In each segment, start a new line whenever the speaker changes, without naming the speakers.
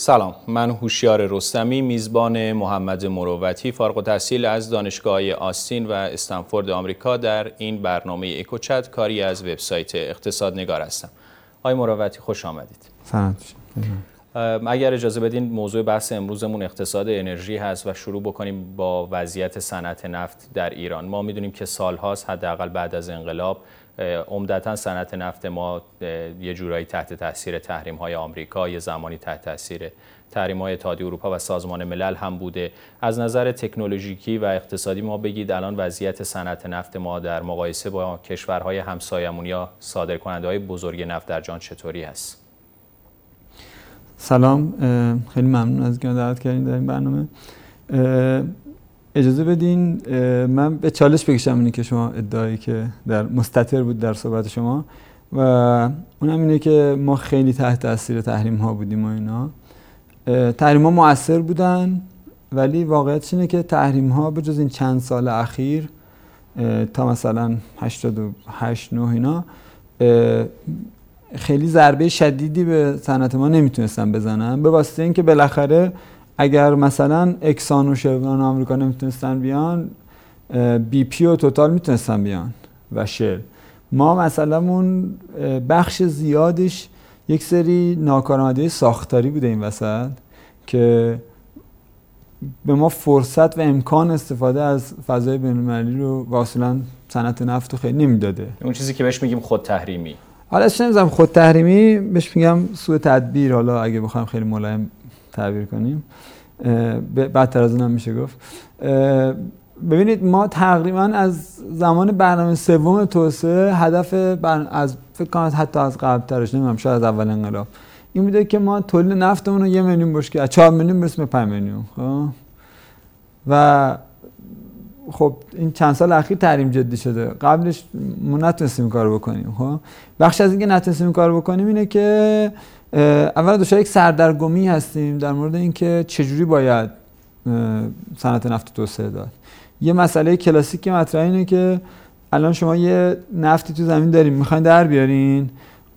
سلام من هوشیار رستمی میزبان محمد مروتی فارغ التحصیل از دانشگاه آستین و استنفورد آمریکا در این برنامه اکوچت کاری از وبسایت اقتصاد نگار هستم. آقای مروتی خوش آمدید.
سلام.
اگر اجازه بدین موضوع بحث امروزمون اقتصاد انرژی هست و شروع بکنیم با وضعیت صنعت نفت در ایران. ما می‌دونیم که سالهاست حداقل بعد از انقلاب عمدتا صنعت نفت ما یه جورایی تحت تاثیر تحریم های آمریکا یه زمانی تحت تاثیر تحریم های اتحادیه اروپا و سازمان ملل هم بوده. از نظر تکنولوژیکی و اقتصادی ما بگید الان وضعیت صنعت نفت ما در مقایسه با کشورهای همسایمون یا صادرکننده های بزرگ نفت در جان چطوری هست
سلام خیلی ممنون از که دعوت کردین در این برنامه. اجازه بدین من به چالش بکشم اینی که شما ادعایی که در مستطر بود در صحبت شما و اونم اینه که ما خیلی تحت تاثیر تحریم ها بودیم و اینا. تحریم ها مؤثر بودن ولی واقعیتش اینه که تحریم ها به جز این چند سال اخیر تا مثلا 88 9 اینا خیلی ضربه شدیدی به صنعت ما نمی‌تونستن بزنن. به واسطه اینکه بالاخره اگر مثلا اکسان و شروان آمریکا نمی‌تونستن بیان بی پی و توتال می‌تونستن بیان و شل. ما مثلا اون بخش زیادش یک سری ناکارآمدی ساختاری بوده این وسط که به ما فرصت و امکان استفاده از فضای بین‌المللی رو واصلا صنعت نفت رو خیلی نمی‌داده.
اون چیزی که بهش میگیم خود تحریمی.
حالا نمیزم خود تحریمی بهش میگم سوء تدبیر حالا اگه بخوام خیلی ملایم تعبیر کنیم. بدتر از اونم میشه گفت. ببینید ما تقریبا از زمان برنامه سوم توسعه هدف از فکر کنم حتی از قبل ترش نمی‌دونم شاید از اول انقلاب. این بوده که ما تولید نفتمون رو یه میلیون بشکه از 4 میلیون برسیم به 5 میلیون خب؟ و خب این چند سال اخیر تحریم جدی شده. قبلش ما نتونستیم کار بکنیم خب؟ بخش از اینکه نتونستیم کار بکنیم اینه که اول دچار یک سردرگمی هستیم در مورد اینکه چجوری باید صنعت نفت توسعه داد. یه مسئله کلاسیک مطرح اینه که الان شما یه نفتی تو زمین داریم می‌خواین در بیارین.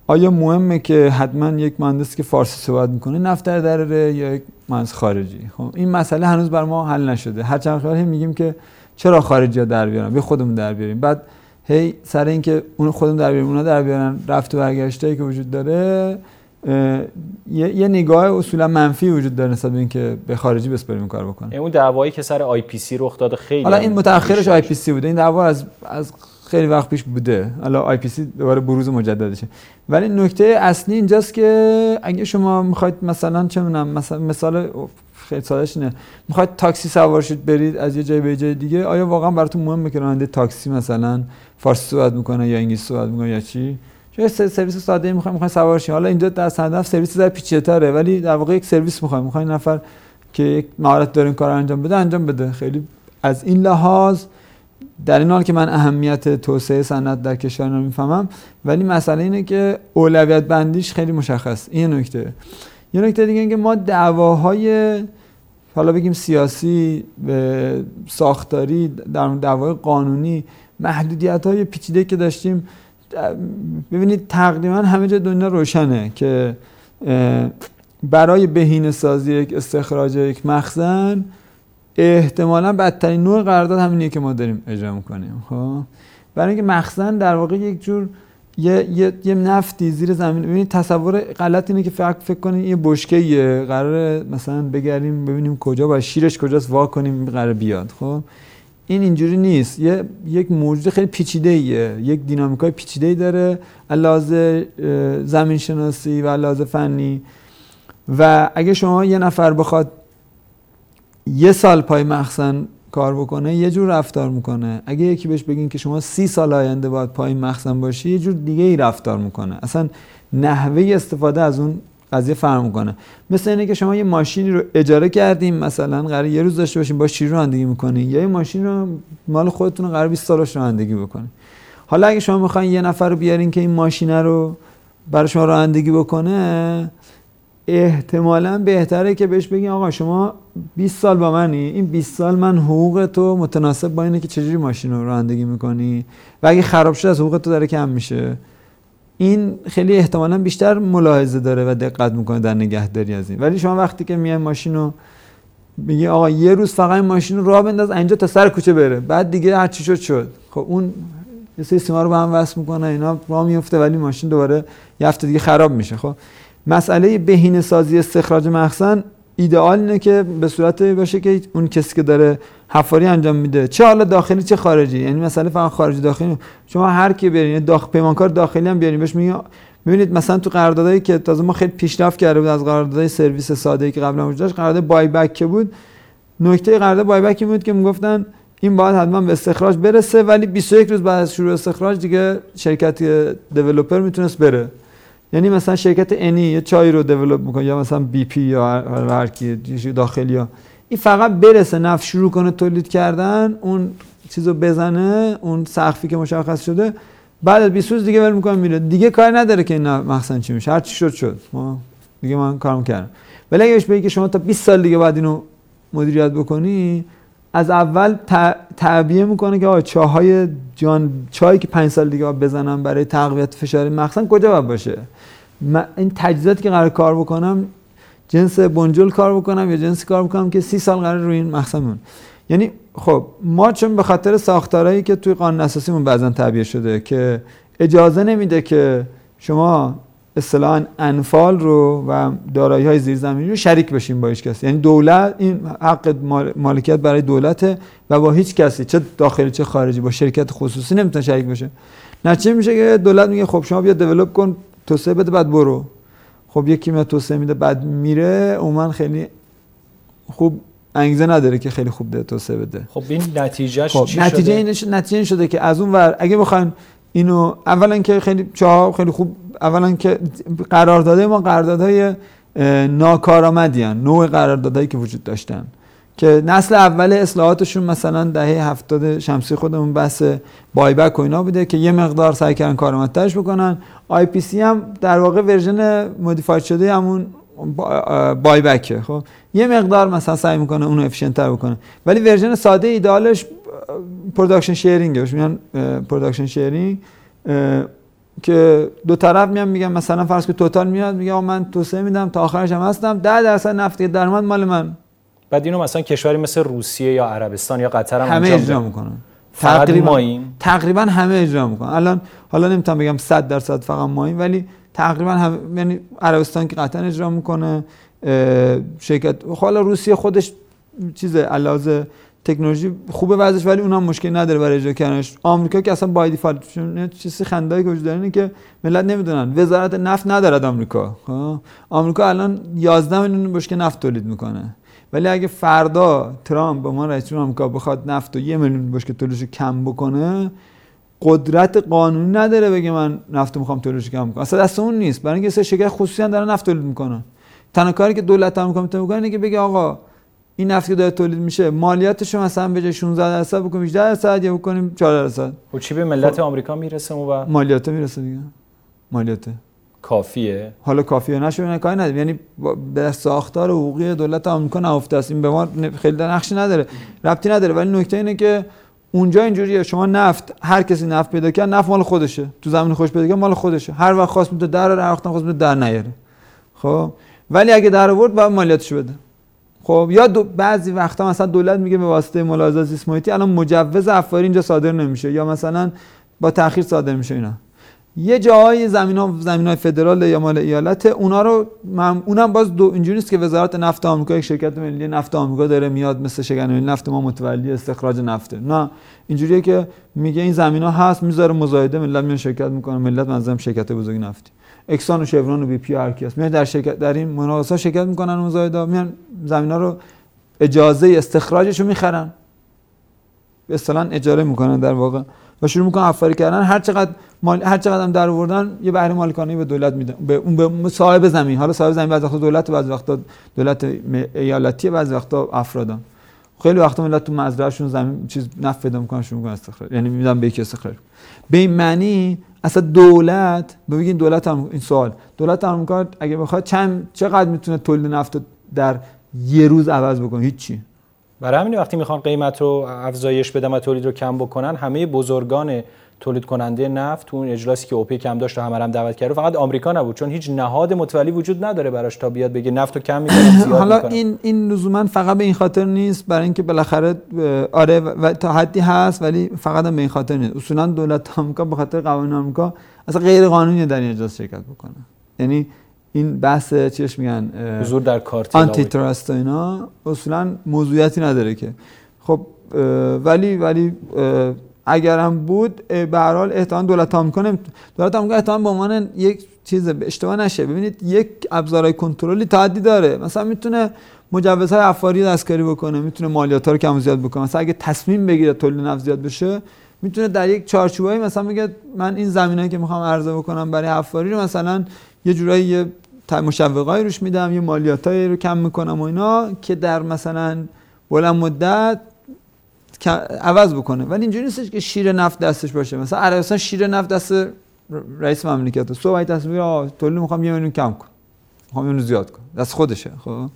آیا مهمه که حتما یک مهندس که فارسی صحبت می‌کنه نفت در داره یا یک مهندس خارجی؟ خب این مسئله هنوز بر ما حل نشده. هر چند هم میگیم که چرا خارجی ها در بیارن؟ به خودمون در بیاریم. بعد هی سر اینکه اون خودمون در بیاریم اونا در بیارن رفت و برگشته که وجود داره یه, یه نگاه اصولا منفی وجود داره نسبت به اینکه به خارجی بسپریم کار بکنه.
اون دعوایی که سر IPC رخ داده خیلی
حالا این متأخرش I PC بوده. این دعوا از از خیلی وقت پیش بوده. حالا IPC دوباره بروز مجددشه. ولی نکته اصلی اینجاست که اگه شما می‌خواید مثلا چه می‌دونم مثلا مثال خیلی سادهش اینه. می‌خواید تاکسی سوار شید برید از یه جای به جای دیگه آیا واقعا براتون مهمه که راننده تاکسی مثلا فارسی صحبت می‌کنه یا انگلیسی صحبت می‌کنه یا چی؟ چه سرویس ساده می‌خوایم می‌خوایم سوار شیم حالا اینجا در صندوق سرویس در پیچیده‌تره ولی در واقع یک سرویس می‌خوایم می‌خوایم نفر که یک مهارت داره این کار انجام بده انجام بده. خیلی از این لحاظ در این حال که من اهمیت توسعه صنعت در کشور رو می‌فهمم. ولی مسئله اینه که اولویت بندیش خیلی مشخص. این نکته. یه نکته دیگه اینکه ما دعواهای حالا بگیم سیاسی ساختاری در دعوای قانونی محدودیت های پیچیده که داشتیم ببینید تقریبا همه جا دنیا روشنه که برای بهینه سازی یک استخراج یک مخزن احتمالا بدترین نوع قرارداد همینیه که ما داریم اجرا می‌کنیم خب؟ برای اینکه مخزن در واقع یک جور یه, یه،, یه نفتی زیر زمین. ببینید تصور غلط اینه که فکر فکر کنید یه بشکه قرار مثلا بگردیم ببینیم کجا با شیرش کجاست وا کنیم قرار بیاد خب؟ این اینجوری نیست. یه یک موجود خیلی پیچیده ایه یک دینامیکای پیچیده ای داره. علاوه زمین شناسی و علاوه فنی. و اگه شما یه نفر بخواد یه سال پای مخزن کار بکنه یه جور رفتار می‌کنه. اگه یکی بهش بگین که شما سی سال آینده باید پای مخزن باشی یه جور دیگه ای رفتار می‌کنه. اصلا نحوه استفاده از اون قضیه فرق می‌کنه. مثل اینه که شما یه ماشینی رو اجاره کردیم مثلا قرار یه روز داشته باشیم با چی رانندگی می‌کنین یا یه ماشین رو مال خودتون قرار 20 سالش رانندگی بکنین حالا اگه شما می‌خواین یه نفر رو بیارین که این ماشین رو برای شما رانندگی بکنه احتمالا بهتره که بهش بگین آقا شما 20 سال با منی. این 20 سال من حقوق تو متناسب با اینه که چجوری ماشین رو رانندگی می‌کنی؟ و اگه خراب شد از حقوق تو داره کم میشه. این خیلی احتمالا بیشتر ملاحظه داره و دقت می‌کنه در نگهداری از این. ولی شما وقتی که میای ماشین رو میگی آقا یه روز فقط این ماشین رو راه بنداز اینجا تا سر کوچه بره. بعد دیگه هر چی شد شد. خب اون یه سری سیما رو به هم وصل می‌کنه اینا راه میفته ولی ماشین دوباره یه دیگه خراب میشه. خب مسئله بهینه سازی استخراج مخزن ایدئال اینه که به صورت باشه که اون کسی که داره حفاری انجام میده. چه حالا داخلی چه خارجی؟ یعنی مثلا فقط خارجی داخلی شما هر کی برین داخل پیمانکار داخلی هم بیارین. بهش میگه ببینید مثلا تو قراردادایی که تازه ما خیلی پیشرفت کرده بود از قراردادهای سرویس ساده ای که قبلا وجود داشت قرارداد بای بک بود نکته قرارداد بای بک بود که می‌گفتن این باید حتما به استخراج برسه ولی 21 روز بعد از شروع استخراج دیگه شرکت دیولپر می‌تونست بره. یعنی مثلا شرکت انی یه چای رو دیولپ می‌کنه یا مثلا بی پی یا هر کی داخلی ها این فقط برسه نفت شروع کنه تولید کردن اون چیزو بزنه اون سقفی که مشخص شده بعد از 20 روز دیگه ول می‌کنه میره. دیگه کار نداره که این مخزن چی میشه. هر چی شد شد. ما دیگه من کارم کردم. ولی اگه بهش که شما تا 20 سال دیگه بعد اینو مدیریت بکنی از اول تعبیه می‌کنه که چاهای جان چایی که 5 سال دیگه بزنم برای تقویت فشار مخزن کجا باید باشه؟ من این تجهیزاتی که قرار کار بکنم جنس بنجل کار بکنم یا جنس کار بکنم که سی سال قرار روی این مخزن یعنی خب ما چون به خاطر ساختارهایی که توی قانون اساسیمون بعضا تعبیه شده که اجازه نمیده که شما اصطلاحا انفال رو و دارایی های زیرزمینی رو شریک بشیم با هیچ کسی. یعنی دولت این حق مالکیت برای دولته و با هیچ کسی چه داخلی چه خارجی با شرکت خصوصی نمی‌تونه شریک بشه. نتیجه میشه که دولت میگه خب شما بیا دیولپ کن توسعه بده بعد برو. خب یکی میاد توسعه میده بعد میره عموما خیلی خوب انگیزه نداره که خیلی خوب ده توسعه بده
خب این نتیجه
خب
چی
نتیجه
شده؟
اینش نتیجه این شده که از اون ور اگه بخوایم اینو اولا که خیلی چهار خیلی خوب اولا که قراردادهای ما قراردادهای ناکارآمدی نوع قراردادهایی که وجود داشتن که نسل اول اصلاحاتشون مثلا دهه هفتاد شمسی خودمون بحث buy back و اینا بوده که یه مقدار سعی کردن کارآمدترش بکنن. IPC هم در واقع version modified شده همون buy back ه خب؟ یه مقدار مثلا سعی می‌کنه اونو efficient تر بکنه. ولی version ساده ایدالش production sharing ه بهش میگن production sharing که دو طرف میان میگن مثلا فرض که توتال میاد میگه من توسعه میدم تا آخرش هم هستم. 10 درصد نفت درآمد مال من.
بعد اینو مثلا کشوری مثل روسیه یا عربستان یا قطر هم
همه اجرا می‌کنن.
تقریبا
تقریبا همه اجرا می‌کنن. الان حالا نمی‌تونم بگم 100 درصد فقط ماییم ولی تقریبا هم یعنی عربستان که قطعا اجرا می‌کنه شرکت حالا روسیه خودش چیز علاوه تکنولوژی خوبه وضعش ولی اونم مشکل نداره برای اجرا کردنش. آمریکا که اصلا بای دیفالت چیزی خندایی که وجود داره اینه که ملت نمی‌دونن. وزارت نفت ندارد آمریکا خب؟ آمریکا الان 11 میلیون بشکه نفت تولید می‌کنه. ولی اگه فردا ترامپ به ما رئیس آمریکا بخواد نفت و یه میلیون بشکه تولیدش کم بکنه قدرت قانونی نداره بگه من نفت می‌خوام تولیدش کم کنم اصلا دست اون نیست. برای اینکه سه شرکت خصوصی دارن نفت تولید می‌کنن. تنها کاری که دولت آمریکا می‌تونه بکنه اینه که بگه آقا این نفتی که داره تولید میشه مالیاتش مثلا به جای 16 درصد بکنیم 18 درصد یا بکنیم 4 درصد. و
خب چی به ملت خب. آمریکا می‌رسه و
مالیات می‌رسه دیگه. مالیات
کافیه؟
حالا کافیه نشه نه کاری نداره یعنی به ساختار حقوقی دولت آمریکا نهفته است. این به ما خیلی نقشی نداره. ربطی نداره. ولی نکته اینه که اونجا اینجوریه. شما نفت هر کسی نفت پیدا کرد نفت مال خودشه. تو زمین خوش پیدا کرد مال خودشه. هر وقت خواست می‌تونه در هر وقت خواست در نیاره. خب؟ ولی اگه در آورد باید مالیاتش بده. خب؟ یا دو بعضی وقتا مثلا دولت میگه به واسطه ملاحظات زیست الان مجوز افاری اینجا صادر نمیشه. یا مثلا با تاخیر صادر میشه اینا. یه جاهای زمین ها زمین های فدرال یا مال ایالت اونا رو اونم باز دو اینجوری نیست که وزارت نفت آمریکا یک شرکت ملی نفت آمریکا داره میاد مثل شرکت نفت ما متولی استخراج نفته نه اینجوریه که میگه این زمین ها هست می‌ذاره مزایده ملت میان شرکت می‌کنه ملت منظورم شرکت بزرگ نفتی. اکسان و شورون و بی پی هر کی هست. میان در شرکت در این مناقصه شرکت می‌کنن مزایده میان زمینا رو اجازه استخراجش رو می‌خرن. اصطلاحا اجاره می‌کنن در واقع. و شروع می‌کنن افاری کردن. هر چقدر مال هر چقدر هم در آوردن یه بهره مالکانه به دولت میدن به اون به صاحب زمین. حالا صاحب زمین بعضی وقتا دولت بعضی وقتا دولت ایالتی بعضی وقتا افرادن خیلی وقتا ملت تو مزرعهشون زمین چیز نفت پیدا می‌کنن شروع می‌کنن استخراج. یعنی میدن به یک استخراج. به این معنی اصلا دولت ببینید دولت هم این سوال. دولت آمریکا اگه بخواد چند چقدر می‌تونه تولید نفت در یه روز عوض بکنه؟ هیچی.
برای همین وقتی می‌خوان قیمت رو افزایش بدن و تولید رو کم بکنن همه بزرگان تولید کننده نفت تو اون اجلاسی که اوپک هم داشت و همه هم دعوت کرد فقط آمریکا نبود چون هیچ نهاد متولی وجود نداره براش تا بیاد بگه نفت رو کم می‌کنه
حالا این این لزوما فقط به این خاطر نیست برای اینکه بالاخره آره و تا حدی هست ولی فقط هم به این خاطر نیست. اصولا دولت آمریکا به خاطر قوانین آمریکا اصلا غیر قانونی در این اجلاس شرکت بکنه. یعنی این بحث چیش میگن
حضور در کارتل
آنتی تراست و اینا اصولا موضوعیتی نداره که. خب ولی ولی اگر هم بود به هر حال احتمال دولت آمریکا دولت آمریکا احتمال به عنوان یک چیز اشتباه نشه. ببینید یک ابزارهای کنترلی تعدی داره. مثلا می‌تونه مجوزهای افاری دستکاری بکنه می‌تونه مالیات رو کم زیاد بکنه. مثلا اگه تصمیم بگیره تولید نفت زیاد بشه می‌تونه در یک چارچوبایی مثلا بگه من این زمینایی که می‌خوام عرضه بکنم برای افاری رو مثلا یه جورایی یه مشوقایی روش میدم یه مالیاتایی رو کم می‌کنم و اینا که در مثلا بلند مدت عوض بکنه. ولی اینجوری نیستش که شیر نفت دستش باشه. مثلا عربستان شیر نفت دست رئیس مملکت صبح تصمیم تولید می‌خوام یه میلیون کم کن. می‌خوام اینو زیاد کن. دست خودشه خب؟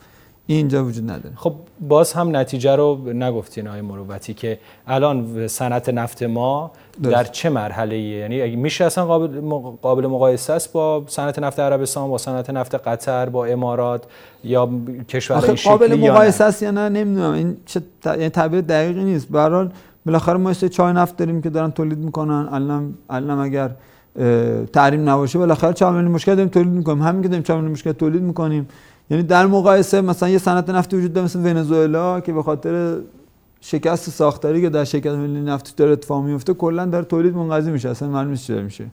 اینجا وجود نداره.
خب باز هم نتیجه رو نگفتین آقای مروتی که الان صنعت نفت ما در چه مرحله ایه یعنی میشه اصلا قابل قابل مقایسه است با صنعت نفت عربستان با صنعت نفت قطر با امارات یا کشورهای شکلی
قابل مقایسه است یا نه نمی‌دونم. این چه یعنی تعبیر دقیقی نیست. به هر بالاخره ما چای نفت داریم که دارن تولید می‌کنن. الان الان اگر تحریم نباشه بالاخره 4 میلیون مشکل داریم تولید می‌کنیم. همین که داریم 4 میلیون مشکل تولید می‌کنیم. یعنی در مقایسه مثلا یه صنعت نفتی وجود داره مثل ونزوئلا که به خاطر شکست ساختاری که در شرکت ملی نفت داره اتفاق میفته کلا داره تولید منقضی میشه اصلا معلوم نیست چه میشه.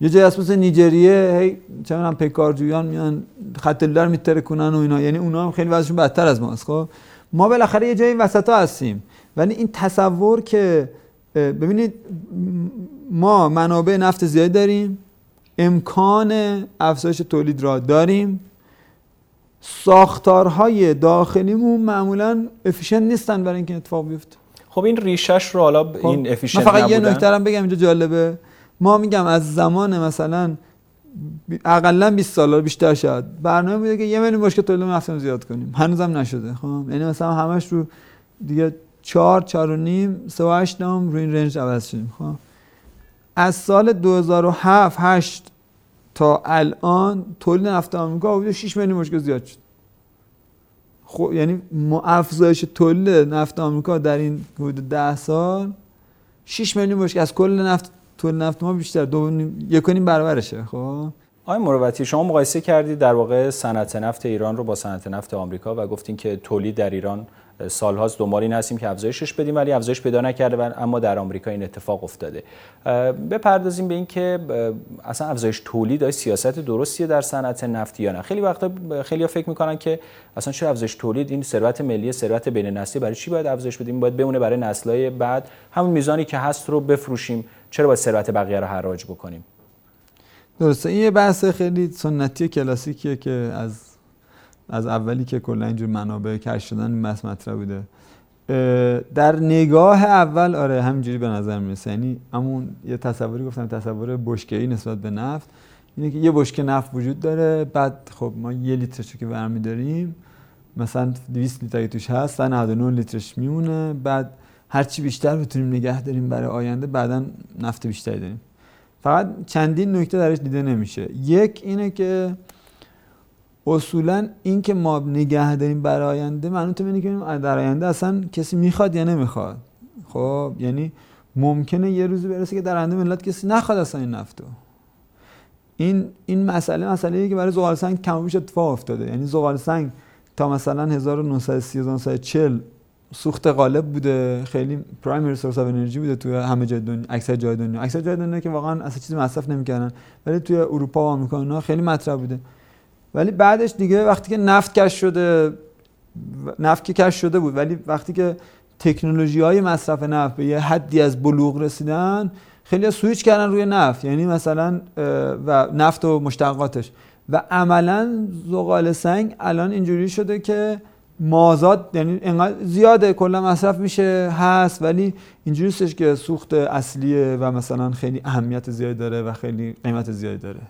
یه جای هست مثل نیجریه هی چه می‌دونم پیکارجویان میان خط رو می‌ترکونن و اینا. یعنی اونا هم خیلی وضعشون بدتر از ماست. خب ما بالاخره یه جای وسط ها هستیم. ولی این تصور که ببینید ما منابع نفت زیاد داریم امکان افزایش تولید را داریم. ساختارهای داخلیمون معمولا efficient نیستن برای اینکه اتفاق بیفته.
خب این ریشش رو حالا خب این efficient
فقط یه نکته بگم اینجا جالبه. ما میگم از زمان مثلا اقلا 20 سال بیشتر شد برنامه بوده که یه میلیون مشکل تولید نفت زیاد کنیم. هنوزم نشده. خب یعنی مثلا همش رو دیگه 4 4 و نیم 3 و 8 نام رو این رنج عوض شدیم خب از سال 2007 8 الان تولید نفت آمریکا حدود 6 میلیون مشکل زیاد شد. خب یعنی افزایش تولید نفت آمریکا در این حدود 10 سال 6 میلیون مشکل از کل نفت تولید نفت ما بیشتر دو یکونیم برابرشه خب؟
آقای مروتی شما مقایسه کردید در واقع صنعت نفت ایران رو با صنعت نفت آمریکا و گفتین که تولید در ایران سالهاست دنبال این هستیم که افزایشش بدیم ولی افزایش پیدا نکرده و اما در آمریکا این اتفاق افتاده. بپردازیم به اینکه اصلا افزایش تولید های سیاست درستیه در صنعت نفتی یا نه؟ خیلی وقتا خیلی فکر می‌کنن که اصلا چه افزایش تولید این ثروت ملی ثروت بین نسلی برای چی باید افزایش بدیم؟ باید بمونه برای نسل‌های بعد. همون میزانی که هست رو بفروشیم. چرا باید ثروت بقیه رو حراج بکنیم؟
درسته. این یه بحث خیلی سنتی کلاسیکیه که از از اولی که کلا اینجور منابع کش شدن مس مطرح بوده. در نگاه اول آره همینجوری به نظر می‌رسه. یعنی همون یه تصوری گفتم تصور بشکه‌ای نسبت به نفت. اینه که یه بشکه نفت وجود داره بعد خب ما یه لیترشو که برمی داریم مثلا 200 لیتر توش هست 99 لیترش میمونه. بعد هرچی بیشتر بتونیم نگه داریم برای آینده بعدا نفت بیشتری داریم. فقط چندین نکته درش دیده نمیشه. یک اینه که اصولا این که ما نگه داریم برای آینده منوط اینه که در آینده اصلا کسی می‌خواد یا نمی‌خواد. خب یعنی ممکنه یه روزی برسه که در آینده ملت کسی نخواد اصلا این نفتو این این مسئله مسئله که برای زغال سنگ کم بیش اتفاق افتاده. یعنی زغال سنگ تا مثلا 1930 1940 سوخت غالب بوده خیلی پرایمری سورس اف انرژی بوده توی همه جای دنیا اکثر جای دنیا. اکثر جای دنیا که واقعا اصلا چیزی مصرف نمی‌کردن ولی توی اروپا و آمریکا خیلی مطرح بوده. ولی بعدش دیگه وقتی که نفت کش شده نفت که کش شده بود ولی وقتی که تکنولوژی های مصرف نفت به یه حدی از بلوغ رسیدن خیلی سویچ کردن روی نفت یعنی مثلا و نفت و مشتقاتش. و عملا زغال سنگ الان اینجوری شده که مازاد یعنی انقدر زیاده کلا مصرف میشه هست ولی اینجوری که سوخت اصلیه و مثلا خیلی اهمیت زیادی داره و خیلی قیمت زیادی داره.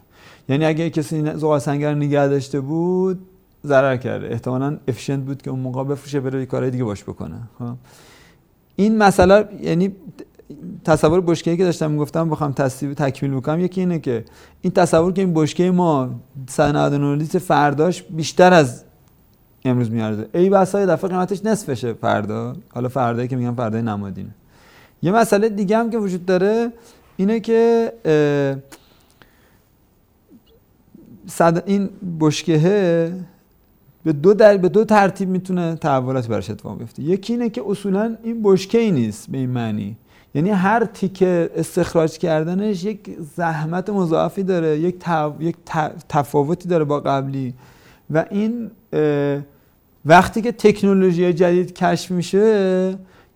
یعنی اگه کسی زغال سنگر نگه داشته بود ضرر کرده. احتمالا افیشنت بود که اون موقع بفروشه بره کارهای دیگه باش بکنه. خب. این مسئله یعنی تصور بشکه‌ای که داشتم می‌گفتم بخوام تصویر تکمیل بکنم یکی اینه که این تصور که این بشکه ما 199 لیتر فرداش بیشتر از امروز میارزه. ای بسا یه دفعه قیمتش نصفشه فردا. حالا فردایی که میگم فردای نمادینه. یه مسئله دیگه هم که وجود داره اینه که صد این بشکهه به دو در به دو ترتیب می‌تونه تحولاتی براش اتفاق بیفته. یکی اینه که اصولا این بشکه ای نیست به این معنی. یعنی هر تیکه استخراج کردنش یک زحمت مضاعفی داره یک, یک تفاوتی داره با قبلی. و این وقتی که تکنولوژی جدید کشف میشه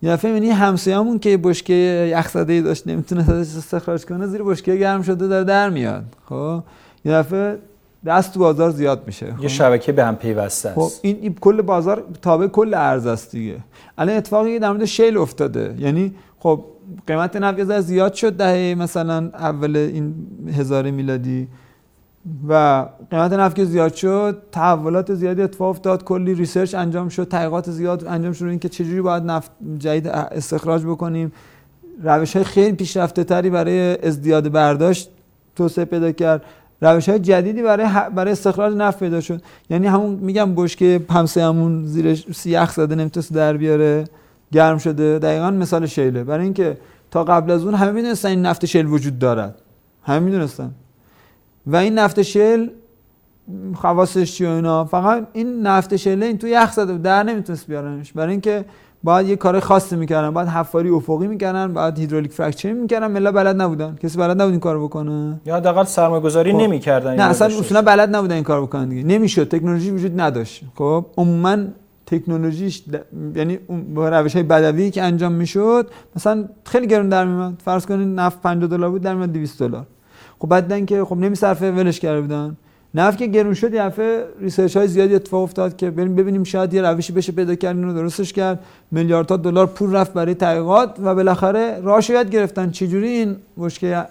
یه دفعه یعنی همسایه‌مون که بشکه یخزده داشت نمی‌تونه ازش استخراج کنه زیر بشکه گرم شده داره در میاد. خب؟ یه دفعه دست تو بازار زیاد میشه
خب؟ یه شبکه به هم پیوسته
است. خب این, این کل بازار تابع کل ارز است دیگه. الان اتفاقی در مورد shale افتاده. یعنی خب قیمت نفت زیاد شد دهه مثلا اول این هزار میلادی و قیمت نفت که زیاد شد تحولات زیادی اتفاق افتاد. کلی research انجام شد تحقیقات زیاد انجام شد. اینکه چجوری باید نفت جدید استخراج بکنیم. روش های خیلی پیشرفته تری برای ازدیاد برداشت توسعه پیدا کرد. روش های جدیدی برای برای استخراج نفت پیدا شد. یعنی همون میگم بشکه همون زیرش یخ زده نمی‌تونست در بیاره گرم شده. دقیقا مثال shale ه. برای اینکه تا قبل از اون همه می‌دونستن این نفت shale وجود دارد. همه می‌دونستن. و این نفت shale خواصش چی و اینا؟ فقط این نفت shale این تو یخ زده در نمی‌تونست بیارنش. برای اینکه باید یه کار خاصی می‌کردن. باید حفاری افقی می‌کردن باید hydraulic fracturing می‌کردن. عملا بلد نبودن. کسی بلد نبود این کارو بکنه؟
یا حداقل سرمایه‌گذاری خب. نمی‌کردن
نه اصلا اصولا بلد نبودن این کار بکنن دیگه. نمی‌شد. تکنولوژی وجود نداشت. خب عموما تکنولوژیش یعنی با روش های بدوی که انجام می‌شد مثلا خیلی گرون در میومد فرض کنید نفت 50 دلار بود در میاد 200 دلار. خب بعدا که خب نمیصرفه ولش کرده بودن. نفت که گرون شد یه دفعه research های زیادی اتفاق افتاد که بریم ببینیم شاید یه روشی بشه پیدا کرد اینو درستش کرد. میلیاردها دلار پول رفت برای تحقیقات و بالاخره راهش یاد گرفتن. چجوری این مشکل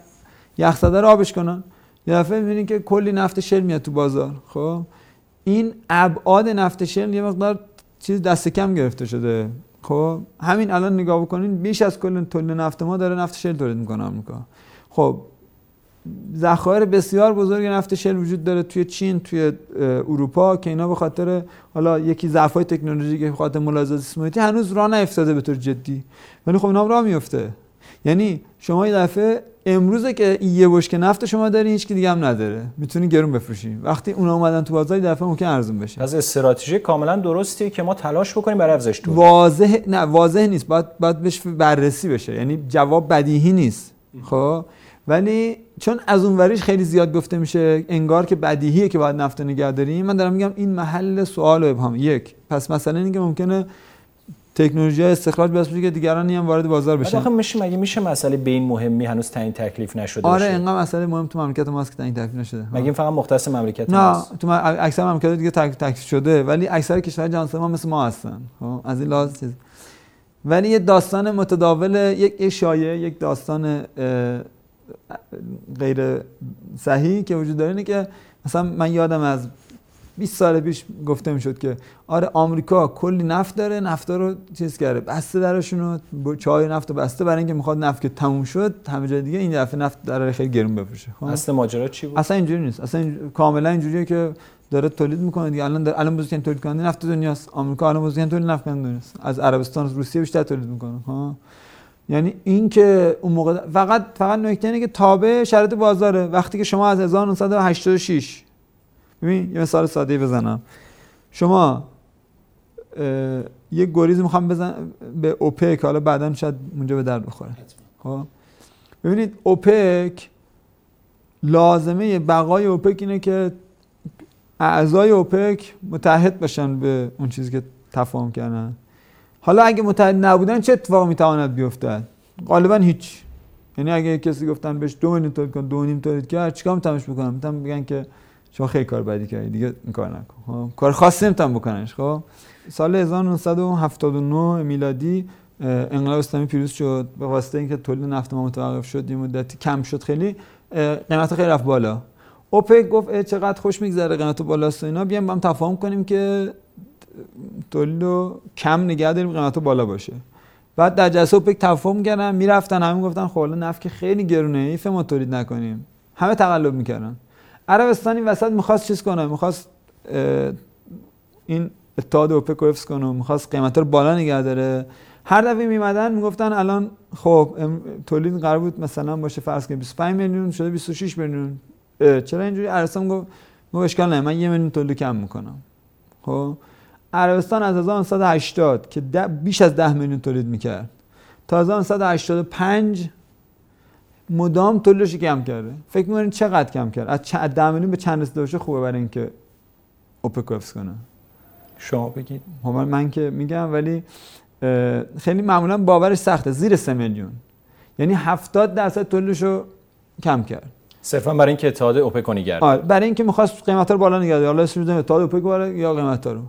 یخزده رو آبش کنن؟ یه دفعه می‌بینین که کلی نفت شل میاد تو بازار. خب؟ این ابعاد نفت شل یه مقدار چیز دست کم گرفته شده. خب؟ همین الان نگاه بکنین بیش از کل تولید نفت ما داره نفت شل تولید می‌کنه آمریکا. خب ذخایر بسیار بزرگ نفت شل وجود داره توی چین توی اروپا که اینا به خاطر حالا یکی ضعف‌های تکنولوژیک به خاطر ملاحظات سیستماتی هنوز راه نیفتاده به طور جدی. ولی خب اینا راه میفته. یعنی شما یه دفعه امروزه که یه بشکه نفت شما داری هیچ دیگه هم نداره. می‌تونی گرون بفروشی. وقتی اونا اومدن تو بازار دفعه ممکن ارزون بشه.
از استراتژی کاملا درستی که ما تلاش بکنیم برای افزایش تولید
واضح نه واضح نیست. باید باید بهش بررسی بشه. یعنی جواب بدیهی نیست. خب؟ ولی چون از اون وریش خیلی زیاد گفته میشه انگار که بدیهیه که باید نفت نگه داریم من دارم میگم این محل سوال و ابهام. یک پس مثلا اینه که ممکنه تکنولوژی استخراج باعث که دیگران هم وارد بازار بشن.
آخه میشه مگه میشه مسئله به این مهمی هنوز تعیین تکلیف نشده
آره اینقدر مسئله مهم تو مملکت ماست که تعیین تکلیف نشده.
مگه این فقط مختص مملکت
نه تو اکثر مملکت دیگه تکلیف شده ولی اکثر کشورهای جهان ما مثل ما هستن. خب از این لحاظ چیز. ولی یه داستان متداول یک شایعه یک داستان غیر صحیح که وجود داره اینه که مثلا من یادم از 20 سال پیش گفته می‌شد که آره آمریکا کلی نفت داره نفت رو چیز کرده بسته درشون رو چای نفت رو بسته برای اینکه می‌خواد نفت که تموم شد همه جای دیگه این دفعه نفت داره خیلی گرون بفروشه.
خب؟ اصل ماجرا چی بود؟
اصلا اینجوری نیست. اصلا این... کاملا اینجوریه که داره تولید می‌کنه دیگه. الان در... الان بزرگترین تولید کننده نفت دنیاست. آمریکا الان بزرگترین تولید نفت کننده دنیاست. از عربستان روسیه بیشتر تولید می‌کنه. ها یعنی این که اون موقع فقط فقط نکته اینه که تابع شرایط بازاره. وقتی که شما از 1986 ببین یه مثال ساده بزنم. شما یه گریز می‌خوام بزن به اوپک حالا بعدا شاید اونجا به درد بخوره. خب؟ ببینید اوپک لازمه بقای اوپک اینه که اعضای اوپک متحد باشن به اون چیزی که تفاهم کردن. حالا اگه متحد نبودن چه اتفاقی می‌تواند بیفتد؟ غالبا هیچ. یعنی اگه کسی گفتن بهش دو میلیون تولید کن دو نیم تولید کرد چیکار میتونش بکنم؟ می‌تونم بگن که شما خیلی کار بدی کردی دیگه این کار نکن خب؟ کار خاصی نمی‌تونم بکننش خب؟ سال 1979 میلادی انقلاب اسلامی پیروز شد. به واسطه اینکه تولید نفت ما متوقف شد یه مدتی کم شد خیلی قیمت خیلی رفت بالا. اوپک گفت چقدر خوش میگذره قیمت بالاست و اینا. بیام با هم تفاهم کنیم که رو کم نگه داریم قیمت بالا باشه. بعد در جلسه اوپک توافق می‌کردن می‌رفتن همین گفتن خب نفت که خیلی گرونه ایف ما تولید نکنیم. همه تقلب می‌کردن. عربستان این وسط می‌خواست چیز کنه؟ می‌خواست این اتحاد اوپک رو حفظ کنه می‌خواست قیمت رو بالا نگه داره. هر دفعه میمدن می‌گفتن الان خب تولید قرار بود مثلا باشه فرض کنیم 25 میلیون شده 26 میلیون. چرا اینجوری؟ عربستان گفت گفت اشکال نه من یه میلیون تولید کم می‌کنم. خب؟ عربستان از 1980 که بیش از 10 میلیون تولید می‌کرد. تا 1985 مدام تولیدش کم کرده. فکر می‌کنید چقدر کم کرد؟ از 10 میلیون به چند رسیده خوبه برای اینکه اوپک حفظ کنه.
شما بگید.
خب من که میگم ولی خیلی معمولا باورش سخته. زیر 3 میلیون. یعنی 70 درصد تولیدش رو کم کرد.
صرفا برای اینکه اتحاد اوپک نگرد
آره برای اینکه می‌خواست قیمتا رو بالا نگه داره. حالا اسمش اتحاد اوپک بالا یا قیمتا رو.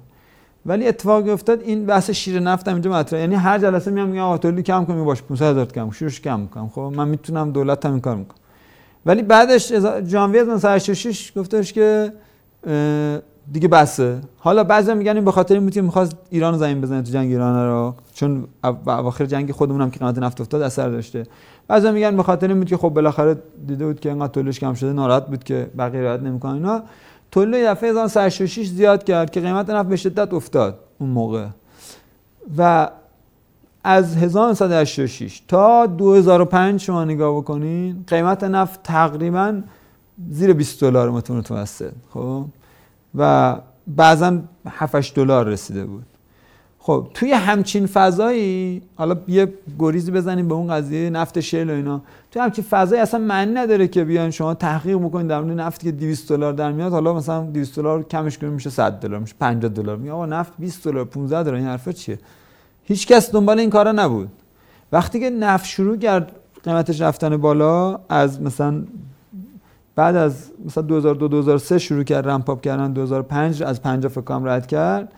ولی اتفاقی افتاد این بحث شیر نفت هم اینجا مطرحه. یعنی هر جلسه میام میگم آقا کم کنیم باشه 500 هزار کم شروعش کم می‌کنم. خب من می‌تونم دولت هم این کار می‌کنم. ولی بعدش ژانویه 1986 گفتش که دیگه بسه. حالا بعضی میگن این به خاطر این می‌خواست ایران زمین بزنه تو جنگ ایران رو. چون اواخر جنگ خودمون هم که قیمت نفت افتاد اثر داشته. بعضی میگن به خاطر این که خب بالاخره دیده بود که اینقدر تولیدش کم شده ناراحت بود که بقیه رعایت نمی‌کنن اینا. تولید دفعه 1986 زیاد کرد که قیمت نفت به شدت افتاد اون موقع. و از 1986 تا 2005 شما نگاه بکنین قیمت نفت تقریبا زیر 20 دلار متوسط خب؟ و بعضا 7 دلار رسیده بود. خب توی همچین فضایی حالا یه گریزی بزنیم به اون قضیه نفت شیل و اینا. توی همچین فضایی اصلا معنی نداره که بیان شما تحقیق بکنید در مورد نفتی که 200 دلار در میاد. حالا مثلا 200 دلار کمش کنیم میشه 100 دلار میشه 50 دلار. میگه آقا نفت 20 دلار 15 دلار این حرفا چیه؟ هیچ کس دنبال این کارا نبود. وقتی که نفت شروع کرد قیمتش رفتن بالا از مثلا بعد از مثلا 2002 2003 شروع کرد رمپ کردن 2005 از 50 فکر کنم رد کرد.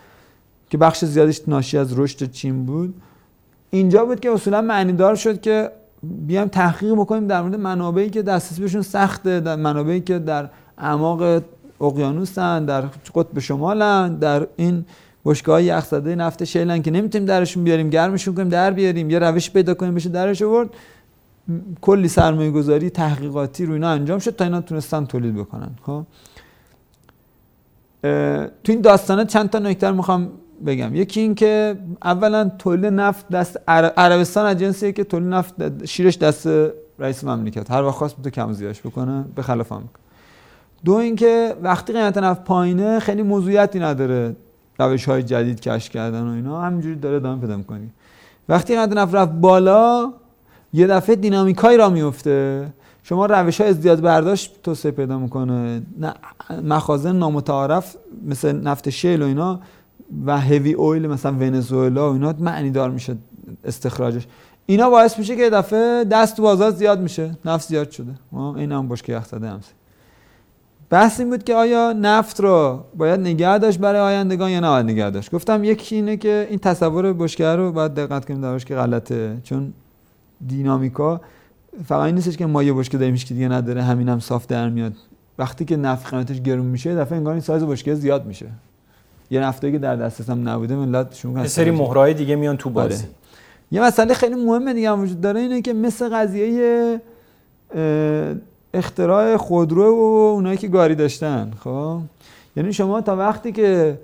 که بخش زیادش ناشی از رشد چین بود. اینجا بود که اصولا معنیدار شد که بیام تحقیق بکنیم در مورد منابعی که دسترسی بهشون سخته در منابعی که در اعماق اقیانوسن در قطب شمالن در این های یخزده نفت شیلن که نمی‌تونیم درشون بیاریم گرمشون کنیم در بیاریم یه روش پیدا کنیم بشه درش آورد. کلی سرمایه گذاری تحقیقاتی رو اینا انجام شد تا اینا تونستن تولید بکنن. خب؟ تو این داستانه چند تا نکته می‌خوام بگم. یکی این که اولا تولید نفت دست عربستان از جنسیه که تولید نفت شیرش دست رئیس مملکت. هر وقت خواست تو کم زیادش بکنه به خلاف هم دو اینکه وقتی قیمت نفت پایینه خیلی موضوعیتی نداره روش های جدید کشف کردن و اینا. همینجوری داره ادامه پیدا می‌کنی وقتی قیمت نفت رفت بالا یه دفعه دینامیکایی را میفته شما روش های ازدیاد برداشت توسعه پیدا می‌کنه. مخازن نامتعارف مثل نفت شیل و اینا و هوی اویل مثلا ونزوئلا و اینا معنی دار میشه استخراجش. اینا باعث میشه که دفعه دست بازار زیاد میشه. نفت زیاد شده. این هم بشکه یخ زده همسی بحث این بود که آیا نفت رو باید نگه داشت برای آیندگان یا نباید نگه داشت؟ گفتم یکی اینه که این تصور بشکه رو باید دقت کنیم در که غلطه. چون دینامیکا فقط این نیستش که ما یه بشکه داریم که دیگه نداره. همین هم صاف در میاد. وقتی که نفت قیمتش گرون میشه دفعه انگار این سایز بشکه زیاد میشه. یه نفته که در دسترس هم نبوده ملت شون
یه سری مهرهای دیگه میان تو بازی. آره.
یه مسئله خیلی مهمه دیگه هم وجود داره اینه که مثل قضیه اختراع خودرو و اونایی که گاری داشتن خب؟ یعنی شما تا وقتی که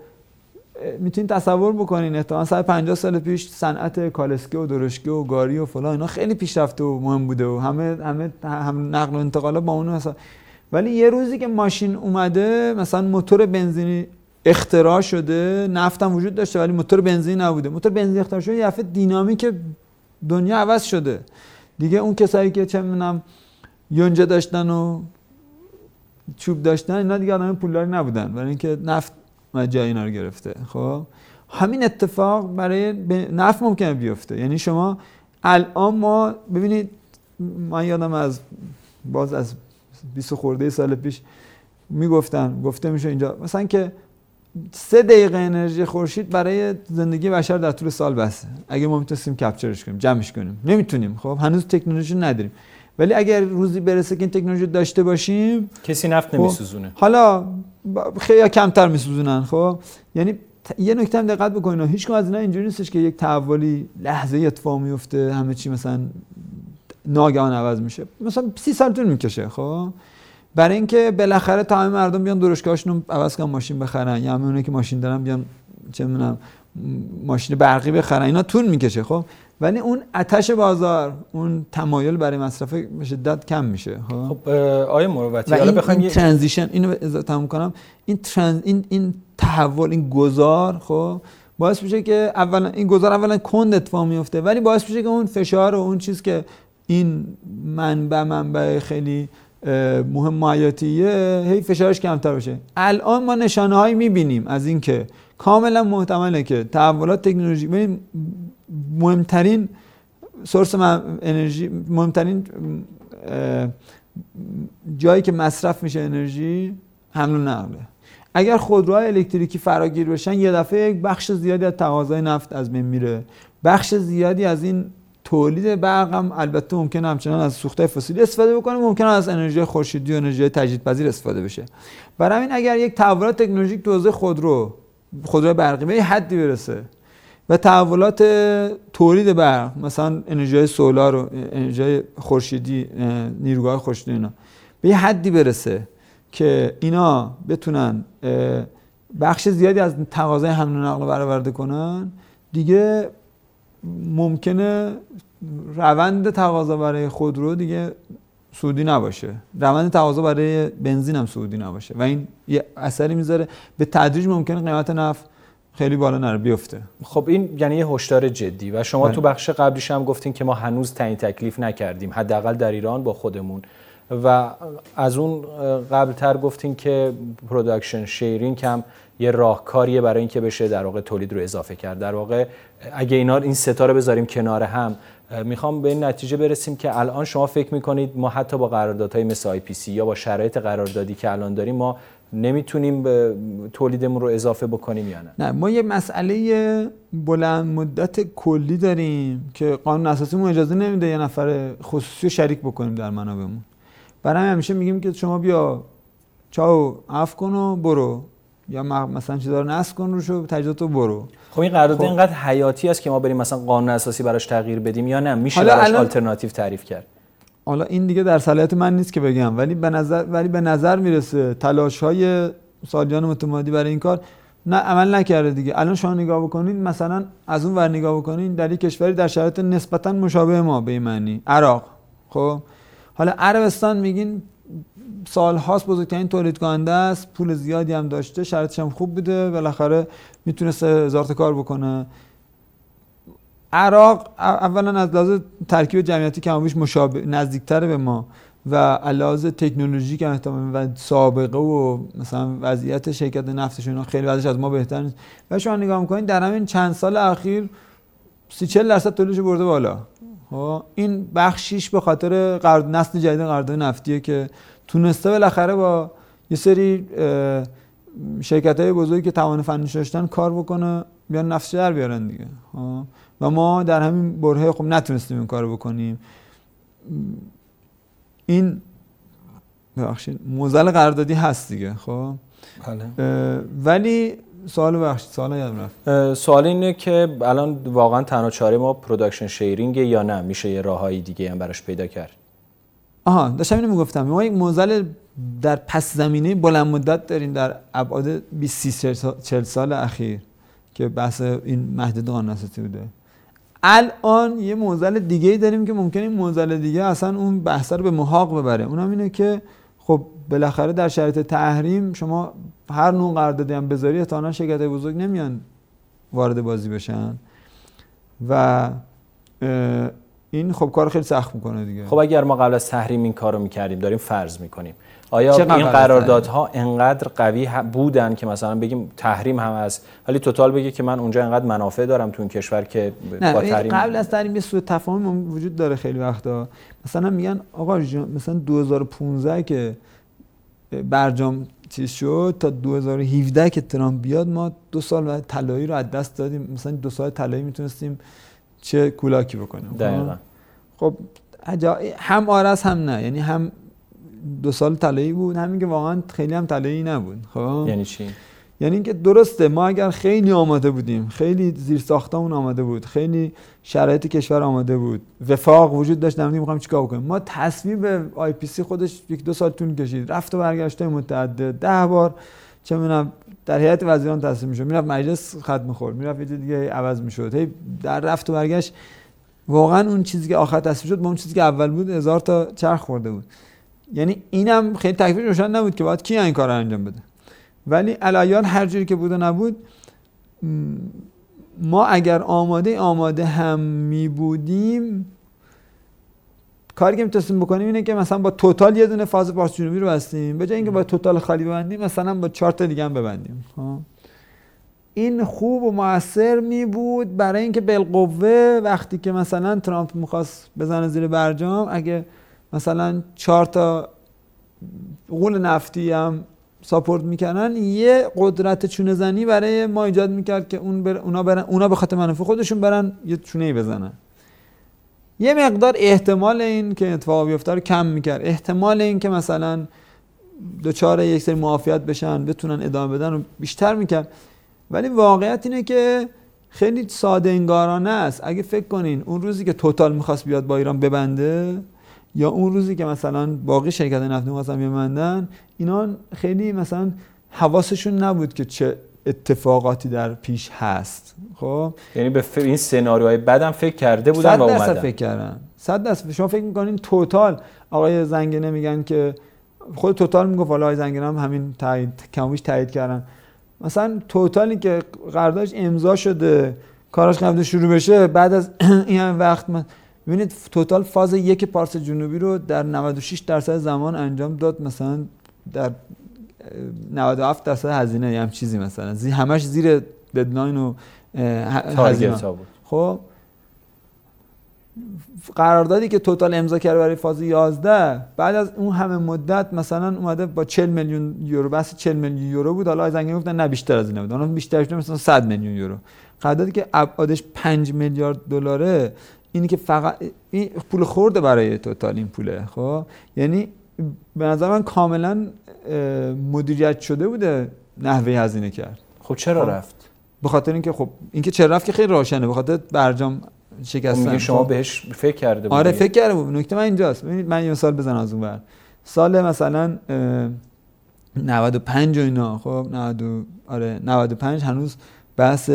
می‌تونید تصور بکنین احتمالاً 150 سال پیش صنعت کالسکه و درشکه و گاری و فلان اینا خیلی پیشرفته و مهم بوده و همه همه هم نقل و انتقالا با اون مثلا. ولی یه روزی که ماشین اومده مثلا موتور بنزینی اختراع شده نفت هم وجود داشته ولی موتور بنزین نبوده. موتور بنزین اختراع شده یه دینامیک دنیا عوض شده. دیگه اون کسایی که چه می‌دونم یونجه داشتن و چوب داشتن اینا دیگه آدم پولداری نبودن. برای اینکه نفت جای اینا رو گرفته. خب؟ همین اتفاق برای نفت ممکنه بیفته. یعنی شما الان ما ببینید من یادم از باز از 20 خورده سال پیش می‌گفتن گفته میشه اینجا مثلا که سه دقیقه انرژی خورشید برای زندگی بشر در طول سال بسه اگه ما می‌تونستیم کپچرش کنیم جمعش کنیم. نمی‌تونیم. خب هنوز تکنولوژی نداریم. ولی اگر روزی برسه که این تکنولوژی داشته باشیم
کسی نفت
خب
نمیسوزونه.
حالا خیلی کمتر میسوزونن. خب یعنی یه نکته هم دقت بکنید هیچ از اینا اینجوری نیستش که یک تحولی لحظه اتفاق میفته همه چی مثلا ناگهان عوض میشه. مثلا سی سال طول می‌کشه. خب برای اینکه بالاخره همه مردم بیان درشگاهشون عوض کنن ماشین بخرن. یا همه که ماشین دارن بیان چه می‌دونم ماشین برقی بخرن. اینا طول می‌کشه خب؟ ولی اون آتش بازار اون تمایل برای مصرف به شدت کم میشه
خب, خب آیه مروتی
حالا بخوایم این ترانزیشن اینو تموم کنم. این ترانز این این تحول این گذار خب؟ باعث میشه که اولا این گذار اولا کند اتفاق میفته ولی باعث میشه که اون فشار و اون چیز که این منبع منبع خیلی مهم مایاتیه هی فشارش کمتر بشه. الان ما نشانه هایی می‌بینیم از اینکه کاملا محتمله که تحولات تکنولوژی مهمترین سورس انرژی مهمترین جایی که مصرف میشه انرژی حمل و نقله. اگر خودروهای الکتریکی فراگیر بشن یه دفعه یک بخش زیادی از تقاضای نفت از بین میره. بخش زیادی از این تولید برق هم البته ممکن همچنان از سوخته فسیلی استفاده بکنه ممکن از انرژی خورشیدی و انرژی تجدیدپذیر استفاده بشه. برای همین اگر یک تحولات تکنولوژیک تو حوزه خودرو خودرو برقی به حدی برسه و تحولات تولید برق مثلا انرژی سولار و انرژی خورشیدی نیروگاه خورشیدی اینا به حدی برسه که اینا بتونن بخش زیادی از تقاضای حمل و نقل رو برآورده کنن دیگه ممکنه روند تقاضا برای خودرو دیگه صعودی نباشه. روند تقاضا برای بنزین هم صعودی نباشه. و این یه اثری می‌ذاره. به تدریج ممکنه قیمت نفت خیلی بالا نره بیفته.
خب این یعنی یه هشدار جدی و شما بله. تو بخش قبلیش هم گفتین که ما هنوز تعیین تکلیف نکردیم. حداقل در ایران با خودمون. و از اون قبلتر گفتین که production sharing هم یه راهکاریه برای اینکه بشه در واقع تولید رو اضافه کرد. در واقع اگه اینا این ستا رو بذاریم کنار هم می‌خوام به این نتیجه برسیم که الان شما فکر می‌کنید ما حتی با قراردادهای مثل سی یا با شرایط قراردادی که الان داریم ما نمی‌تونیم به تولیدمون رو اضافه بکنیم یا نه؟
نه ما یه مسئله بلند مدت کلی داریم که قانون اساسیمون اجازه نمیده یه نفر خصوصی شریک بکنیم در منابعمون. برای همیشه میگیم که شما بیا چاو اف کن و برو. یا مثلا چیزا رو نصب کن روشو تجهیزات رو برو.
خب این قرارداد خب. اینقدر حیاتی است که ما بریم مثلا قانون اساسی براش تغییر بدیم یا نه؟ میشه براش الان... آلترناتیو تعریف کرد.
حالا این دیگه در صلاحیت من نیست که بگم ولی به نظر ولی به نظر می‌رسه تلاش های سالیان متمادی برای این کار نه عمل نکرده دیگه. الان شما نگاه بکنید مثلا از اون ور نگاه بکنید در یک کشوری در شرایط نسبتا مشابه ما به معنی عراق. خب؟ حالا عربستان میگین سال هاست بزرگترین تولید کننده است پول زیادی هم داشته شرایطش هم خوب بوده بالاخره می‌تونسته هزار کار بکنه. عراق اولا از لحاظ ترکیب جمعیتی کمابیش مشابه نزدیکتر به ما و علاوه تکنولوژیک هم و سابقه و مثلا وضعیت شرکت نفتشون خیلی وضعش از ما بهتر نیست. و شما نگاه می‌کنید در همین چند سال اخیر سی چل درصد تولیدش برده بالا. این بخشیش به خاطر قرد نسل جدید قرارداد نفتیه که تونسته بالاخره با یه سری شرکت های بزرگی که توان فنیش داشتن کار بکنه بیان نفت در بیارن دیگه. خب، و ما در همین برهه خب نتونستیم این کار بکنیم. این ببخشید معضل قراردادی هست دیگه خب. بله. ولی سوال بخشید سوال یادم
رفت. سوال اینه که الان واقعا تنها چاره ما production sharing یا نه؟ میشه یه راههای دیگه هم براش پیدا کرد.
آها داشتم اینو می‌گفتم. ما یک موزل در پس زمینه بلند مدت داریم در ابعاد 20 40 سال اخیر که بحث این محدود قانون اساسی بوده. الان یه موزل دیگه ای داریم که ممکنه این موزل دیگه اصلا اون بحث رو به محاق ببره. اونم اینه که خب بالاخره در شرایط تحریم شما هر نوع قراردادی هم بذاری احتمالاً شرکت بزرگ نمیان وارد بازی بشن. و این خب کار خیلی سخت می‌کنه دیگه.
خب اگر ما قبل از تحریم این کارو می‌کردیم داریم فرض می‌کنیم. آیا این قراردادها انقدر قوی بودن که مثلا بگیم تحریم هم از ولی توتال بگه که من اونجا انقدر منافع دارم تو این کشور که
با تحریم قبل از تحریم یه سوء تفاهم وجود داره خیلی وقتا. مثلا میگن آقا مثلا 2015 که برجام چیز شد تا 2017 که ترامپ بیاد ما دو سال بعد طلایی رو از دست دادیم. مثلا دو سال طلایی می‌تونستیم چه کولاکی بکنیم.
دقیقا.
خب هم آرس هم نه. یعنی هم دو سال طلایی بود همین که واقعا خیلی هم طلایی نبود. خب؟
یعنی چی؟
یعنی اینکه درسته ما اگر خیلی آماده بودیم خیلی زیر ساختمون آماده بود خیلی شرایط کشور آماده بود وفاق وجود داشت نمی‌دونیم می‌خوام چیکار بکنیم ما تصویب آی پی سی خودش یک دو سال طول کشید رفت و برگشت متعدد. ده بار چه می‌دونم در هیئت وزیران تصویب می‌شد. می‌رفت مجلس خط می‌خورد می‌رفت یه دیگه عوض می‌شد. هی در رفت و برگشت. واقعا اون چیزی که آخر تصویب شد با اون چیزی که اول بود هزار تا چرخ خورده بود. یعنی اینم خیلی تکلیف روشن نبود که باید کی این کار رو انجام بده. ولی علایان هر جوری که بود و نبود ما اگر آماده آماده هم می بودیم کاری که می‌تونستیم بکنیم اینه که مثلا با توتال یه دونه فاز پارس جنوبی رو بستیم. به جای اینکه با توتال خالی ببندیم مثلا با چهار تا دیگه هم ببندیم. خب؟ این خوب و موثر می بود برای اینکه بالقوه وقتی که مثلا ترامپ می‌خواست بزنه زیر برجام اگه مثلا چهار تا غول نفتی هم ساپورت می‌کردن یه قدرت چونه زنی برای ما ایجاد می‌کرد که اون بر... اونا برن اونا به خاطر منافع خودشون برن یه چونه بزنن. یه مقدار احتمال این که اتفاق بیفته رو کم می‌کرد. احتمال این که مثلا دوچار یک سری معافیت بشن بتونن ادامه بدن رو بیشتر می‌کرد. ولی واقعیت اینه که خیلی ساده انگارانه است. اگه فکر کنین اون روزی که توتال می‌خواست بیاد با ایران ببنده یا اون روزی که مثلا باقی شرکت نفتی می‌خواستن ببندن اینا خیلی مثلا حواسشون نبود که چه اتفاقاتی در پیش هست. خب؟
یعنی به. این سناریوهای بعدم فکر کرده بودن و اومدن.
فکر کردن. صد درصد. شما فکر می‌کنین توتال آقای زنگنه میگن که خود توتال می‌گفت حالا آقای زنگنه هم همین تایید کمویش تایید کردن. مثلا توتالی که قراردادش امضا شده کاراش قبل شروع بشه بعد از این وقت من ببینید توتال فاز یک پارس جنوبی رو در 96 درصد زمان انجام داد. مثلا در 97 درصد هزینه هم چیزی مثلا. زی همش زیر ددلاین و هزینه. خب قراردادی که توتال امضا کرده برای فاز 11 بعد از اون همه مدت مثلا اومده با 40 میلیون یورو بس 40 میلیون یورو بود. حالا زنگ گفتن نه بیشتر از این بود. اون بیشترش مثلا 100 میلیون یورو. قراردادی که ابعادش 5 میلیارد دلاره اینی که فقط این پول خورده برای توتال این پوله خب؟ یعنی به نظر من کاملا مدیریت شده بوده نحوه هزینه کرد.
خب چرا خب. رفت؟
به خاطر اینکه خب اینکه چرا رفت که خیلی روشنه به خاطر برجام شکستن.
میگه شما خب. بهش فکر کرده بودی.
آره فکر کرده بود نکته من اینجاست. ببینید من یه سال بزنم از اون بر سال مثلا 95 و اینا خب؟ 90 آره 95 هنوز بحث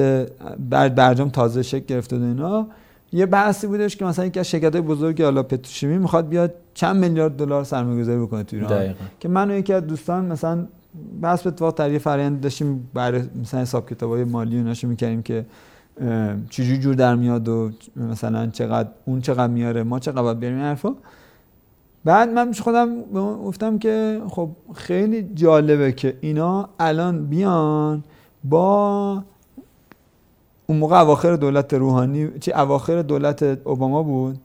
برجام تازه شکل گرفته و اینا. یه بحثی بودش که مثلا یکی از شرکت های بزرگی حالا پتروشیمی می‌خواد بیاد چند میلیارد دلار سرمایه گذاری بکنه تو ایران. که من و یکی از دوستان مثلا بحث به اتفاق یه فرآیند داشتیم برای مثلا حساب کتابای مالی و نشو می‌کردیم که چجوری جور در میاد و مثلا چقدر اون چقدر میاره ما چقدر باید بیاریم حرفا. بعد من خودم گفتم که خب خیلی جالبه که اینا الان بیان با اون موقع اواخر دولت روحانی چی اواخر دولت اوباما بود.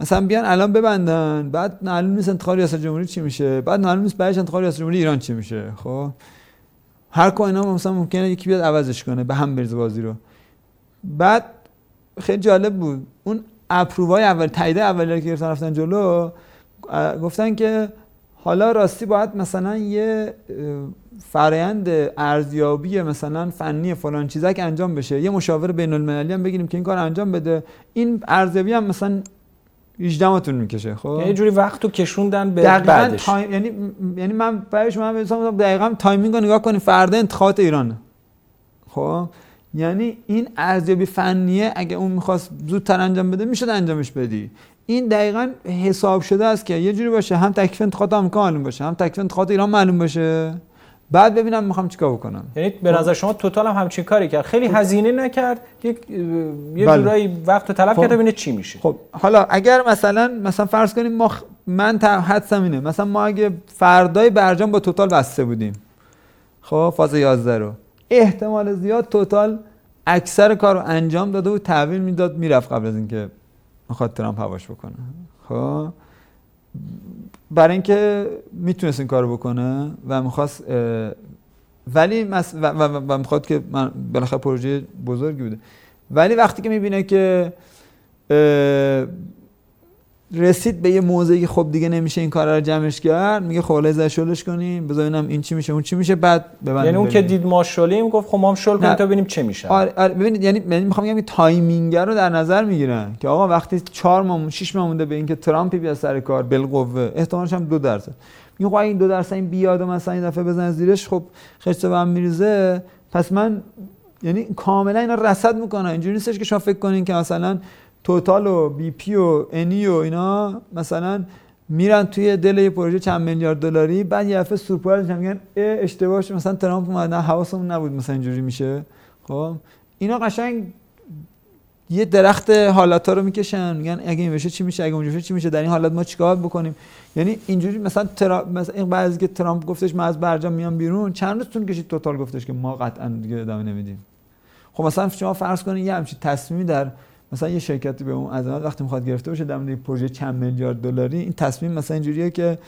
مثلا بیان الان ببندن بعد معلوم نیست انتخاب ریاست جمهوری چی میشه؟ بعد معلوم نیست بعدش انتخاب ریاست جمهوری ایران چی میشه؟ خب؟ هر کو اینا مثلا ممکنه یکی بیاد عوضش کنه به هم بریزه بازی رو. بعد خیلی جالب بود. اون اپرووای اول تایید اولیه که گرفتن رفتن جلو گفتن که حالا راستی باید مثلا یه فرایند ارزیابی مثلا فنی فلان چیزک انجام بشه. یه مشاور بین المللی هم بگیریم که این کار انجام بده. این ارزیابی هم مثلا 18 ماتون می‌کشه خب؟
یعنی جوری وقت رو کشوندن به بعدش.
تایم... یعنی یعنی من برای من دقیقاً timing رو نگاه کنیم فردا انتخابات ایران خب؟ یعنی این ارزیابی فنیه اگه اون می‌خواست زودتر انجام بده می‌شد انجامش بدی. این دقیقا حساب شده است که یه جوری باشه هم تکلیف انتخابات آمریکا معلوم باشه هم تکلیف انتخابات ایران معلوم باشه. بعد ببینم می‌خوام چیکار بکنم.
یعنی به نظر شما توتال هم همچین کاری کرد. خیلی هزینه نکرد. یک یه بله. جورایی وقت طلب کرد ببینه چی میشه.
خب حالا اگر مثلا مثلا فرض کنیم ما من حدسم اینه مثلا ما اگه فردای برجام با توتال بسته بودیم خب فاز 11 رو احتمال زیاد توتال اکثر کار رو انجام داده و تحویل می‌داد می‌رفت قبل از اینکه می‌خواد ترامپ هواش بکنه. خب؟ برای اینکه می‌تونست این کارو بکنه و می‌خواست ولی مس... و, و, و می‌خواد که من بالاخره پروژه بزرگی بوده. ولی وقتی که می‌بینه که رسید به یه موضعی که خب دیگه نمیشه این کار رو جمعش کرد میگه خب زش شلش کنیم بذار ببینم این چی میشه اون چی میشه بعد ببندیم
یعنی اون که دید ما شلیم گفت خب ما هم شل کنیم تا ببینیم چه میشه.
آره, آره ببینید یعنی من می‌خوام بگم timing رو در نظر می‌گیرن که آقا وقتی 4 ماه 6 ماه مونده به اینکه ترامپ بیاد سر کار بالقوه احتمالش هم 2 درصد. میگه خب این 2 درصد این بیاد و مثلا این دفعه بزنه زیرش خب خرج به هم میریزه. پس من یعنی کاملا اینا رصد می‌کنن. اینجوری نیستش که شما فکر کنین که مثلا توتال و بی پی و انی و اینا مثلا میرن توی دل یه پروژه چند میلیارد دلاری بعد یه دفعه سورپرایز میگن اشتباه مثلا ترامپ اومد نه حواسمون نبود مثلا اینجوری میشه. خب؟ اینا قشنگ یه درخت حالات ها رو می‌کشن میگن اگه این بشه چی میشه اگه اونجوری چی میشه در این حالت ما چیکار بکنیم؟ یعنی اینجوری مثلا ترا... مثلا این بعضی که ترامپ گفتش من از برجام میام بیرون چند روز طول کشید توتال گفتش که ما قطعا دیگه ادامه نمیدیم. خب مثلا شما فرض کنید یه همچین تصمیمی در مثلا یه شرکتی به اون عظمت وقتی می‌خواد گرفته باشه در مورد پروژه چند میلیارد دلاری این تصمیم مثلا اینجوریه که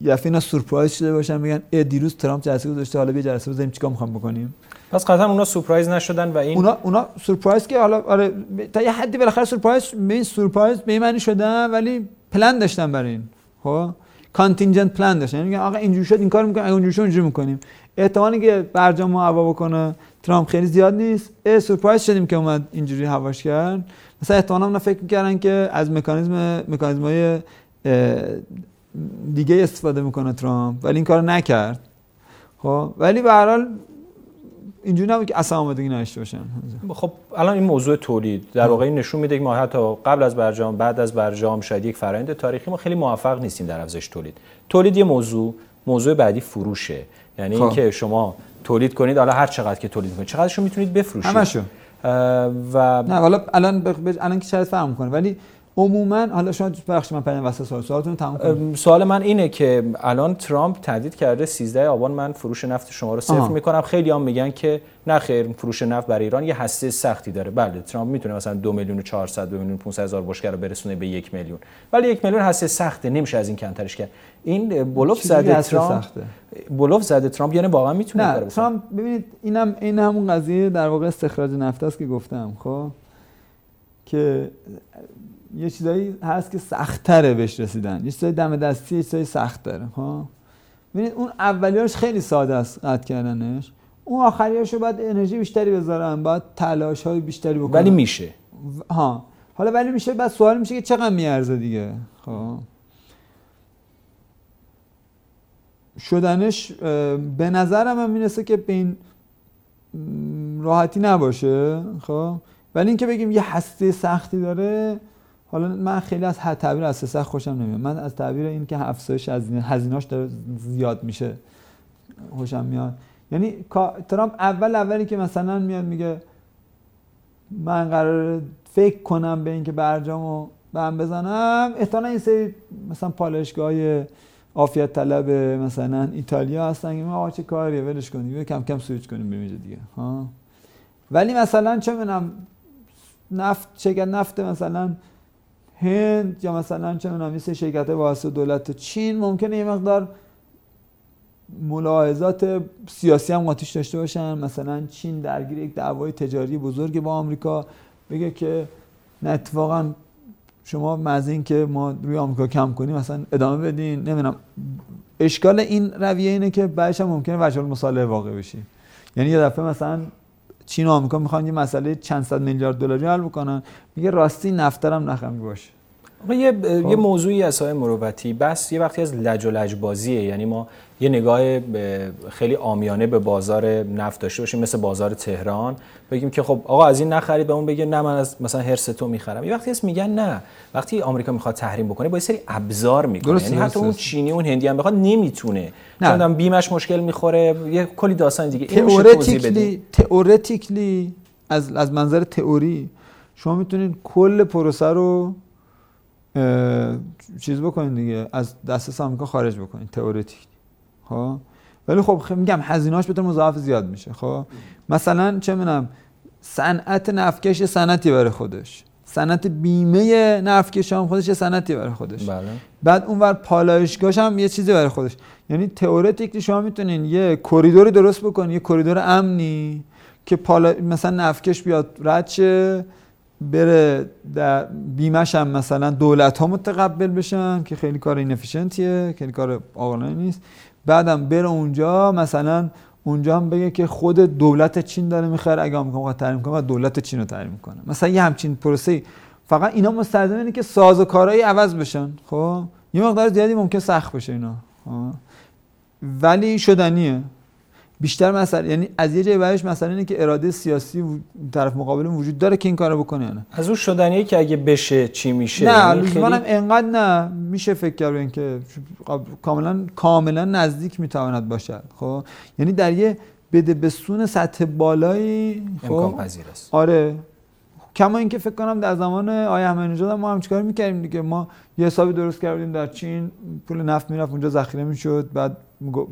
یه دفعه سورپرایز شده باشن میگن ای دیروز ترامپ جلسه گذاشته حالا بیا جلسه بزنیم چیکار می‌خوام بکنیم؟
پس قطعا اونا سورپرایز نشدن و این
اونا اونا سورپرایز که حالا آره تا یه حدی بالاخره سورپرایز به سورپرایز به معنی شدن ولی پلن داشتن برای این خب؟ کانتینجنت پلان داشتن. یعنی آقا اینجوری شد این کار می‌کنیم اگه اونجوری شد اونجوری می‌کنیم. احتمالی که برجام ما هوا بکنه. ترامپ خیلی زیاد نیست. ای سورپرایز شدیم که اومد اینجوری هواش کرد. مثلا احتمالاً اونا فکر می‌کردن که از مکانیزم مکانیزمای دیگه استفاده می‌کنه ترامپ ولی این کار نکرد. خب ولی به هر حال اینجوری نبود که اصلا آمادگی نداشته باشن.
خب الان این موضوع تولید. در واقع نشون میده که ما حتی قبل از برجام بعد از برجام شاید یک فرآیند تاریخی ما خیلی موفق نیستیم در افزایش تولید. تولید یه موضوع موضوع بعدی فروشه. یعنی خب. اینکه شما تولید کنید حالا هر چقدر که تولید کنید چقدرشو می‌تونید بفروشید.
همشو. و نه حالا الان ب... الان که شاید فهم کنه ولی عموما حالا شما بخش من پرین واسه سوال سوالتون تموم کنید
سوال من اینه که الان ترامپ تهدید کرده 13 آبان من فروش نفت شما رو صفر می‌کنم. خیلی هم میگن که نه خیر فروش نفت برای ایران یه هسته سختی داره. بله ترامپ می‌تونه مثلا 2 میلیون و 400 2 میلیون 500 هزار بشکه رو برسونه به 1 میلیون. ولی 1 میلیون هسته سخته نمیشه از این کمترش کرد. این بلوف زده ترامپ بلوف زده ترامپ یعنی واقعا می‌تونه
نه ترامپ ببینید اینم این همون قضیه در واقع استخراج نفت است که گفتم خب؟ که یه چیزایی هست که سخت‌تره بهش رسیدن. یه چیزای دم دستی یه چیزای سخت داره ها ببینید اون اولیاش خیلی ساده است قطع کردنش. اون آخریاشو باید انرژی بیشتری بذارن باید تلاش های بیشتری بکنن.
ولی میشه.
ها. حالا ولی میشه بعد سوال میشه که چقدر میارزه دیگه خب؟ شدنش به نظرم هم می‌رسه که به این راحتی نباشه خب؟ ولی اینکه بگیم یه هسته سختی داره حالا من خیلی از تعبیر از سخت خوشم نمیاد. من از تعبیر این که افزایش از هزینه‌اش داره زیاد میشه خوشم میاد. یعنی ترامپ اول اولی که مثلا میاد میگه من قرار فکر کنم به اینکه برجامو به هم بزنم احتمالا این سری مثلا پالشگاه عافیت طلب مثلا ایتالیا هستن ما چه کاریه ولش کنیم کم کم سویچ کنیم به دیگه ها؟ ولی مثلا چه می‌دونم نفت شرکت نفت مثلا هند یا مثلا چه می‌دونم مثل شرکت واسه دولت چین ممکنه یه مقدار ملاحظات سیاسی هم قاطیش داشته باشن. مثلا چین درگیر یک دعوای تجاری بزرگ با آمریکا بگه که نه اتفاقا شما از این که ما روی آمریکا کم کنیم مثلا ادامه بدین نمی‌دونم. اشکال این رویه اینه که بعدش هم ممکنه وجه مصالحه واقع بشی یعنی یه دفعه مثلا چین و آمریکا می‌خوان یه مسئله چند صد میلیارد دلاری حل بکنن میگه راستی نفترم نخمی باشه
یه خب. یه موضوعی از های مروتی. بس یه وقتی از لج و لج بازیه یعنی ما یه نگاه خیلی آمیانه به بازار نفت داشته باشیم مثل بازار تهران. بگیم که خب آقا از این نخرید به اون بگه نه من از مثلا هرس تو می‌خرم. یه وقتی میگن نه. وقتی آمریکا می‌خواد تحریم بکنه با یه سری ابزار می‌کنه. یعنی حتی اون چینی اون هندی هم بخواد نمی‌تونه. نه. بیمش مشکل می‌خوره. یه کلی داستان دیگه.
تئوریکلی تئوریکلی از از منظر تئوری شما می‌تونید کل پروسه رو چیز بکنید دیگه. از دست آمریکا خارج بکنید تئوریتیک. خب؟ ولی خب میگم هزینه‌اش بهتون مضاعف زیاد میشه. خب؟ مثلا چه می‌دونم صنعت نفکش صنعتی برای خودش. صنعت بیمه نفکش هم خودش صنعتی برای خودش.
بله.
بعد اونور پالایشگاهش هم یه چیزی برای خودش. یعنی تئوریتیکلی شما می‌تونین یه کریدوری درست بکنید یه کریدور امنی که پالا... مثلا نفکش بیاد رد شه. بره در بیمش هم مثلا دولت ها متقبل بشن که خیلی کار اینفیشنتیه خیلی کار آقلانه نیست. بعدم بره اونجا مثلا اونجا هم بگه که خود دولت چین داره می‌خره اگه آمریکا تحریم کنه دولت چین رو تحریم کنه. مثلا یه همچین پروسه فقط اینا مستلزم اینه که ساز و کارهایی عوض بشن. خب؟ یه مقدار زیادی ممکن سخت بشه اینا. خب؟ ولی شدنیه. بیشتر مسئله یعنی از یه جای برش مسئله اینه که اراده سیاسی طرف مقابل وجود داره که این کارو بکنه نه.
از اون شدنیه که اگه بشه چی میشه؟
نه یعنی خیلی... انقدر نه میشه فکر کرد که کاملا کاملا نزدیک می‌تواند باشد خب؟ یعنی در یه بده بسون سطح بالایی
خب؟ امکان پذیر است.
آره. کما اینکه فکر کنم در زمان آیه احمدی ما هم چیکار می‌کردیم دیگه. ما یه حسابی درست کردیم در چین پول نفت می‌رفت اونجا ذخیره می‌شد بعد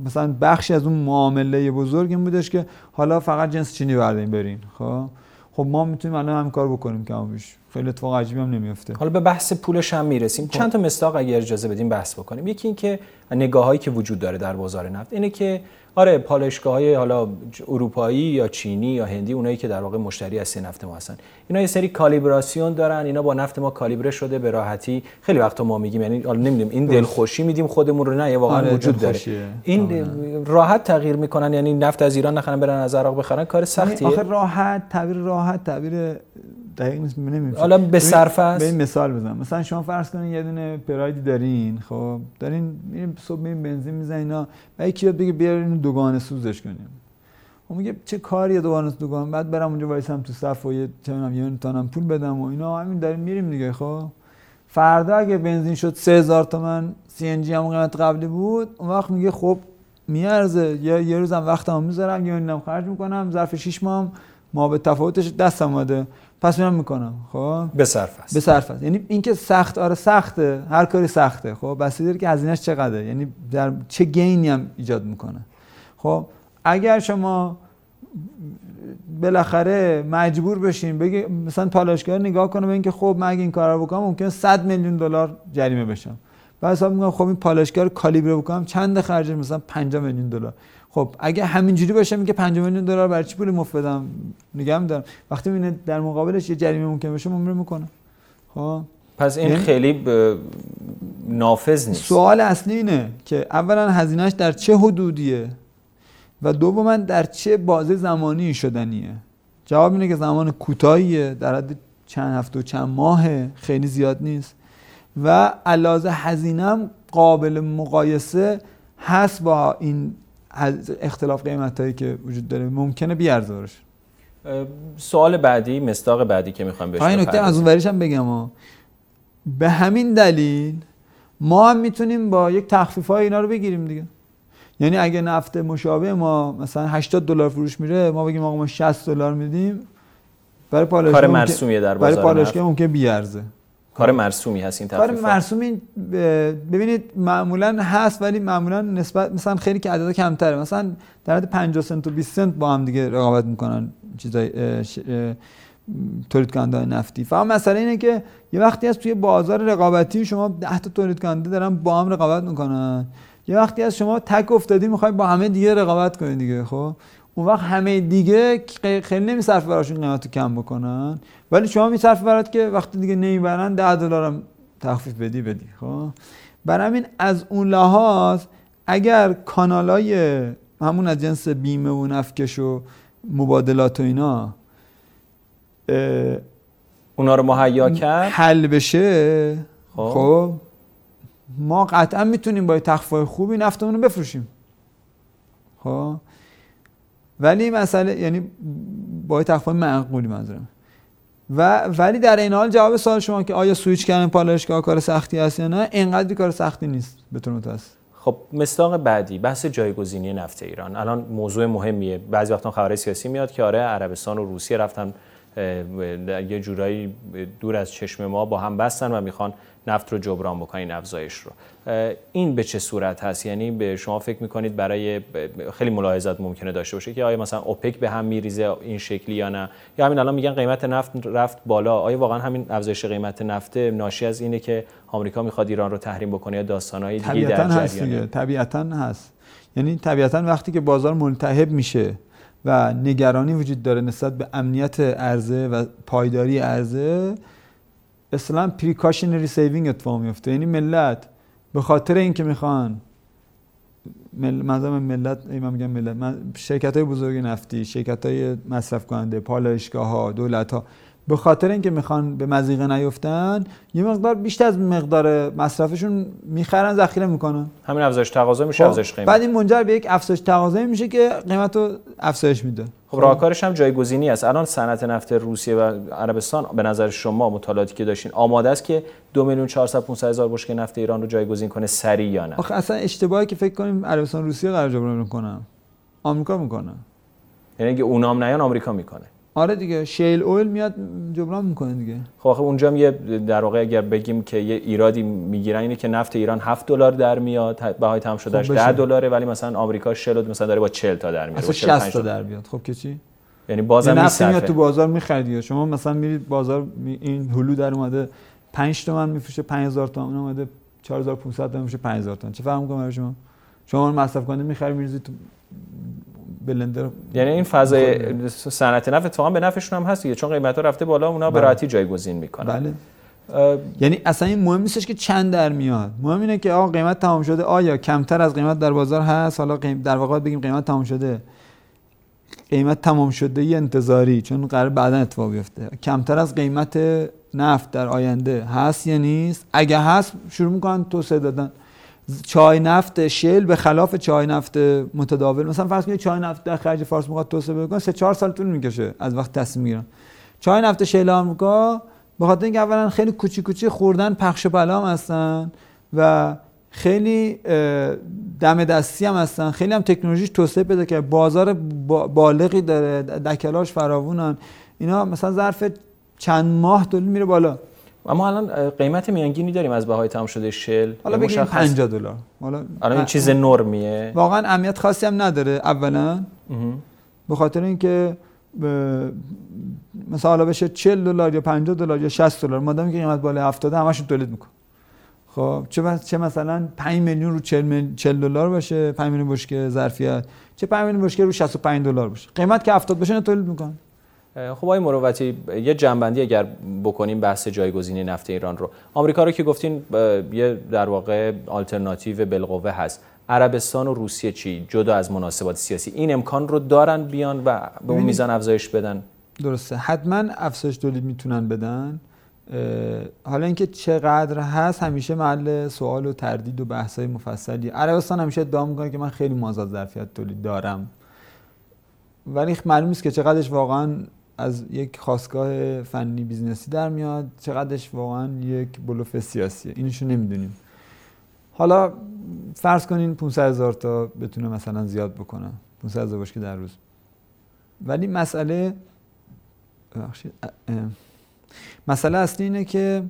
مثلا بخشی از اون معامله بزرگ این بودش که حالا فقط جنس چینی برداریم برین خب؟ خب ما می‌تونیم الان هم کار بکنیم کم بیش. خیلی اتفاق عجیبی هم نمیفته
حالا به بحث پولش هم می‌رسیم. خب. چند تا مستاق اگر اجازه بدیم بحث بکنیم. یکی اینکه نگاهایی که وجود داره در بازار نفت اینه که آره پالایشگاه های حالا اروپایی یا چینی یا هندی اونایی که در واقع مشتری از نفت ما هستن. اینا یه سری کالیبراسیون دارن اینا با نفت ما کالیبره شده به راحتی. خیلی وقتا ما میگیم یعنی حالا نمی‌دونم این دلخوشی میدیم خودمون رو نه یه واقعا آره وجود داره. این راحت تغییر می‌کنن یعنی نفت از ایران نخرن برن از عراق بخرن کار سختیه.
آخه راحت تعبیر راحت تعبیر دقیق نیست نمیشه
حالا به صرف است
به این مثال بزنم مثلا شما فرض کنین یه دونه پرایدی دارین خب دارین میرین صبح میرین بنزین می‌زنین اینا. و یکی بگه بیارین دوگانه سوزش کنیم اون میگه چه کاری دوگانه دوگانه بعد برم اونجا وایسم تو صف و یه چه یه تانم پول بدم و اینا. همین داریم میریم دیگه خب؟ فردا اگه بنزین شد 3000 تومن سی ان جی هم قیمت قبلی بود اون وقت میگه خب میارزه. یا یه روزم وقتمو می‌ذارم یا اینم خرج می‌کنم ظرف 6 ماه ما به تفاوتش دستم اومده. پس میرم می‌کنم خب؟
به صرف است.
به صرف است. یعنی اینکه سخت آره سخته هر کاری سخته. خب؟ بس داره که هزینهش چقدره؟ یعنی در چه گینی هم ایجاد می‌کنه. خب؟ اگر شما بالاخره مجبور بشین بگی مثلا پالایشگر نگاه کنه به اینکه خب من اگه این کار رو بکنم ممکن 100 میلیون دلار جریمه بشم. بعد حساب می‌کنم خب این پالایشگر کالیبره بکنم چند خرج مثلا 5 میلیون دلار. خب اگه همینجوری باشه میگه 5 میلیون دلار برای چی پول مفت بدم؟ نگم دارم. وقتی می‌بینه در مقابلش یه جریمه ممکن بشه ممکن می‌کنه. خب؟
پس این یعنی خیلی ب... نافذ نیست.
سوال اصلی اینه که اولا هزینهش در چه حدودیه؟ و دوما در چه بازه زمانی شدنیه؟ جواب اینه که زمان کوتاهیه در حد چند هفته و چند ماه خیلی زیاد نیست. و علاوه هزینه قابل مقایسه هست با این اختلاف قیمت هایی که وجود داره. ممکنه بیارزارش.
سوال بعدی مستاق بعدی که می‌خوام بهش
این نکته از اون هم بگم به همین دلیل ما هم می‌تونیم با یک تخفیف های اینا رو بگیریم دیگه. یعنی اگه نفت مشابه ما مثلا 80 دلار فروش میره ما بگیم آقا ما 60 دلار میدیم برای پالایشگاه
کار مرسومیه در
بازار برای پالایشگاه ممکن بیارزه.
کار مرسومی هست این
کار مرسومی ببینید معمولا هست ولی معمولا نسبت مثلا خیلی که عدد کمتره. مثلا در حد 50 سنت و 20 سنت با هم دیگه رقابت می‌کنن چیزای تولید کننده نفتی. فقط مسئله اینه که یه وقتی از توی بازار رقابتی شما 10 تا تولید کننده دارن با هم رقابت می‌کنن. یه وقتی از شما تک افتادی می‌خوای با همه دیگه رقابت کنید دیگه خب؟ اون وقت همه دیگه خیلی نمیصرف براشون قیمت کم بکنن ولی شما میصرف برات که وقتی دیگه نمی‌برن 10 دلار هم تخفیف بدی بدی خب؟ برای همین از اون لحاظ اگر کانالای همون از جنس بیمه و نفکش و مبادلات و اینا
اونا رو مهیا کرد؟
حل بشه خب, خب؟ ما قطعا می‌تونیم با تخفیف خوبی نفتمون رو بفروشیم. خب؟ ولی مسئله یعنی با تخفیف معقولی منظورم. و ولی در این حال جواب سوال شما که آیا سویچ کردن پالایشگاه کار سختی است یا نه اینقدر کار سختی نیست به طور
خب مستاق بعدی بحث جایگزینی نفت ایران. الان موضوع مهمیه. بعضی وقتا خبر سیاسی میاد که آره عربستان و روسیه رفتن یه جورایی دور از چشم ما با هم بستن و می‌خوان نفت رو جبران بکنین افزایش رو. این به چه صورت هست؟ یعنی به شما فکر می‌کنید برای خیلی ملاحظات ممکنه داشته باشه که آیا مثلا اوپک به هم میریزه این شکلی یا نه؟ یا همین الان میگن قیمت نفت رفت بالا. آیا واقعا همین افزایش قیمت نفت ناشی از اینه که آمریکا می‌خواد ایران رو تحریم بکنه یا داستانهای دیگه در
هست دیگه. طبیعتا هست. یعنی طبیعتا وقتی که بازار ملتهب میشه و نگرانی وجود داره نسبت به امنیت عرضه و پایداری عرضه اصلا precautionary saving اتفاق میفته یعنی ملت به خاطر اینکه می‌خوان مل... ملت من میگم ملت من شرکت های بزرگ نفتی شرکت های مصرف کننده پالایشگاه ها دولت ها به خاطر اینکه می‌خوان به مضیقه نیفتن یه مقدار بیشتر از مقدار مصرفشون می‌خرن ذخیره می‌کنن.
همین افزایش تقاضا میشه
خب،
افزایش قیمت.
بعد این منجر به یک افزایش تقاضایی میشه که قیمت رو افزایش میده.
خب راهکارش هم جایگزینی است. الان صنعت نفت روسیه و عربستان به نظر شما مطالعاتی که داشتین آماده است که دو میلیون 400 500 هزار بشکه نفت ایران رو جایگزین کنه سریع یا نه؟
آخه اصلا اشتباهی که فکر کنیم عربستان روسیه قرار جبران می‌کنن آمریکا می‌کنه.
یعنی اگه اونام نیان آمریکا می‌کنه.
آره دیگه شیل اویل میاد جبران می‌کنه دیگه.
خب آخه اونجا هم یه در واقع اگر بگیم که یه ایرادی می‌گیرن اینه که نفت ایران 7 دلار در میاد بهای تمام شدهش
خب
10
بشه.
دلاره ولی مثلا آمریکا شل مثلا داره با 40 تا در 45
60 تا در بیاد. خب که چی؟
یعنی بازم
نفتی میاد تو بازار میخریدی شما مثلا میرید بازار می- این هلو در اومده 5 تومن میفروشه 5000 تومن اومده 4500 تومن میشه 5000 تومن. چه فرق می‌کنه برای شما؟ شما مصرف کننده می‌خری میریزید تو بلندر
یعنی این فضای صنعت نفت اتفاقا به نفعشون هم هست دیگه چون قیمتا رفته بالا اونا به
بله.
راحتی جایگزین می‌کنن.
بله. یعنی اصلا این مهم نیستش که چند در میاد. مهم اینه که آقا قیمت تمام شده. آیا کمتر از قیمت در بازار هست؟ حالا. در واقع بگیم قیمت تمام شده. قیمت تمام شده ی انتظاری چون قرار بعدا اتفاق بیفته. کمتر از قیمت نفت در آینده هست یا نیست؟ اگه هست شروع می‌کنن توسعه دادن. چای نفت شل به خلاف چای نفت متداول. مثلا فرض کنید چای نفت در خلیج فارس می‌خواد توسعه بکنه سه چهار سال طول می‌کشه از وقت تصمیم می‌گیرن چای نفت شل آمریکا به خاطر اینکه اولا خیلی کوچی کوچی خوردن پخش و پلام هستن و خیلی دم دستی هم هستن. خیلی هم تکنولوژیش توسعه پیدا کرد. بازار با- بالغی داره دکلاش فراوونن. اینا مثلا ظرف چند ماه طول میره بالا.
اما الان قیمت میانگینی داریم از بهای تمام شده شل.
حالا بگیم
مشخص؟
50 دلار. حالا
الان این چیز نرمیه.
واقعا اهمیت خاصی هم نداره. اولا. به خاطر اینکه مثلا حالا بشه 40 دلار یا 50 دلار یا 60 دلار مادامی که قیمت بالا 70 همشون تولید میکن خب چه چه مثلا 5 میلیون رو 40 میل- 40 دلار باشه 5 میلیون بشکه ظرفیت چه 5 میلیون بشکه رو 65 دلار باشه. قیمت که 70 بشه تولید میکن
اه، خب آقای مروتی یه جنبندی اگر بکنیم بحث جایگزینی نفت ایران رو. آمریکا رو که گفتین یه در واقع آلترناتیو بالقوه هست. عربستان و روسیه چی؟ جدا از مناسبات سیاسی. این امکان رو دارن بیان و به اون میزان افزایش بدن؟
درسته. حتما افزایش تولید می‌تونن بدن. حالا اینکه چقدر هست همیشه محل سوال و تردید و بحث های مفصلی. عربستان همیشه ادعا می‌کنه که من خیلی مازاد ظرفیت تولید دارم. ولی معلوم نیست که چقدرش واقعا از یک خاستگاه فنی business ی در میاد چقدرش واقعا یک بلوف سیاسیه. اینشو نمی‌دونیم. حالا فرض کنین 500 هزار تا بتونه مثلا زیاد بکنه. 500 هزار بشکه در روز. ولی مسئله. مسئله اصلی اینه که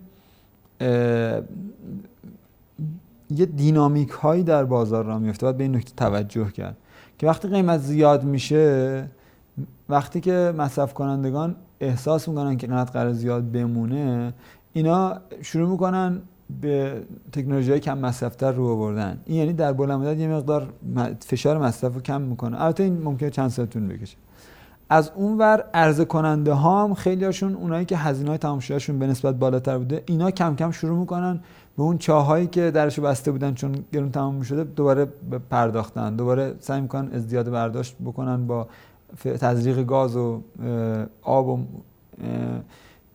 یه دینامیک هایی در بازار را میفته باید به این نکته توجه کرد. که وقتی قیمت زیاد میشه وقتی که مصرف کنندگان احساس می‌کنن که قیمت قرار زیاد بمونه اینا شروع می‌کنن به تکنولوژی های کم مصرفتر رو آوردن. این یعنی در بلند مدت یه مقدار فشار مصرف رو کم می‌کنه. البته این ممکنه چند سال طول بکشه. از اونور عرضه کننده ها هم خیلی هاشون اونایی که هزینه های تمام شدهشون به نسبت بالاتر بوده اینا کم کم شروع می‌کنن به اون چاهایی که درشو بسته بودن چون گرون تمام شده دوباره پرداختن. دوباره سعی می‌کنن ازدیاد برداشت بکنن با تزریق گاز و آب و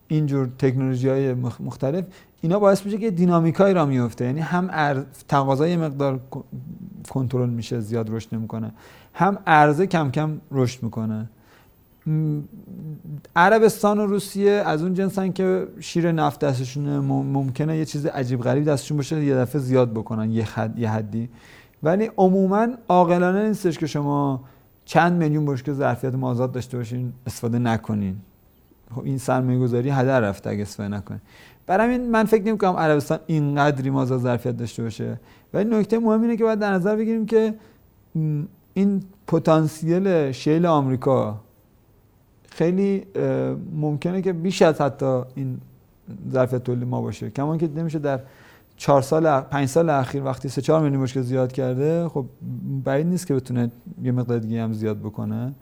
اینجور تکنولوژی های مختلف اینا باعث میشه که دینامیکایی را میفته یعنی هم تقاضای مقدار کنترل میشه زیاد رشد نمی‌کنه. هم عرضه کم کم رشد می‌کنه. عربستان و روسیه از اون جنسن که شیر نفت دستشونه مم- ممکنه یه چیز عجیب غریب دستشون باشه یه دفعه زیاد بکنن یه, یه حدی. ولی عموما عاقلانه نیستش که شما چند میلیون بشکه ظرفیت مازاد داشته باشین استفاده نکنین. خب این سرمایه گذاری هدر رفته اگه استفاده نکنین. برای همین من فکر نمی کنم عربستان اینقدری مازاد ظرفیت داشته باشه. ولی نکته مهم اینه که باید در نظر بگیریم که این پتانسیل شیل آمریکا خیلی ممکنه که بیش از حتی این ظرفیت تولید ما باشه. کما که نمیشه در چهار سال اخ- پنج سال اخیر وقتی سه چهار میلیون بشکه زیاد کرده خب بعید نیست که بتونه یه مقدار دیگه هم زیاد بکنه.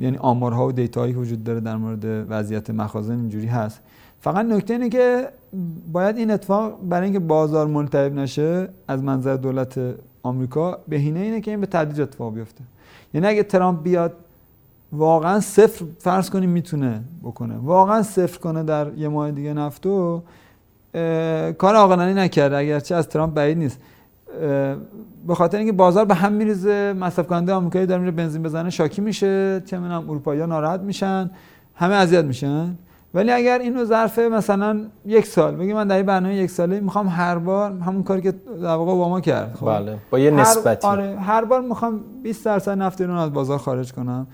یعنی آمارها و دیتاهایی که وجود داره در مورد وضعیت مخازن اینجوری هست. فقط نکته اینه که باید این اتفاق برای اینکه بازار ملتهب نشه از منظر دولت آمریکا بهینه اینه که این به تدریج اتفاق بیفته. یعنی اگه ترامپ بیاد واقعا صفر فرض کنیم می‌تونه بکنه. واقعا صفر کنه در یه ماه دیگه نفتو کار عاقلانه نکرده اگرچه از ترامپ بعید نیست. به خاطر اینکه بازار به هم میریزه مصرف کننده آمریکایی داره میره بنزین بزنه شاکی میشه چه می‌دونم اروپایی‌ها ناراحت میشن همه اذیت میشن. ولی اگر اینو ظرف مثلا یک سال بگیم من در این برنامه یک ساله می‌خوام هر بار همون کاری که در واقع اوباما کرد
خب؟ بله با یه نسبتی.
آره هر بار می‌خوام 20 درصد نفت ایران از بازار خارج کنم.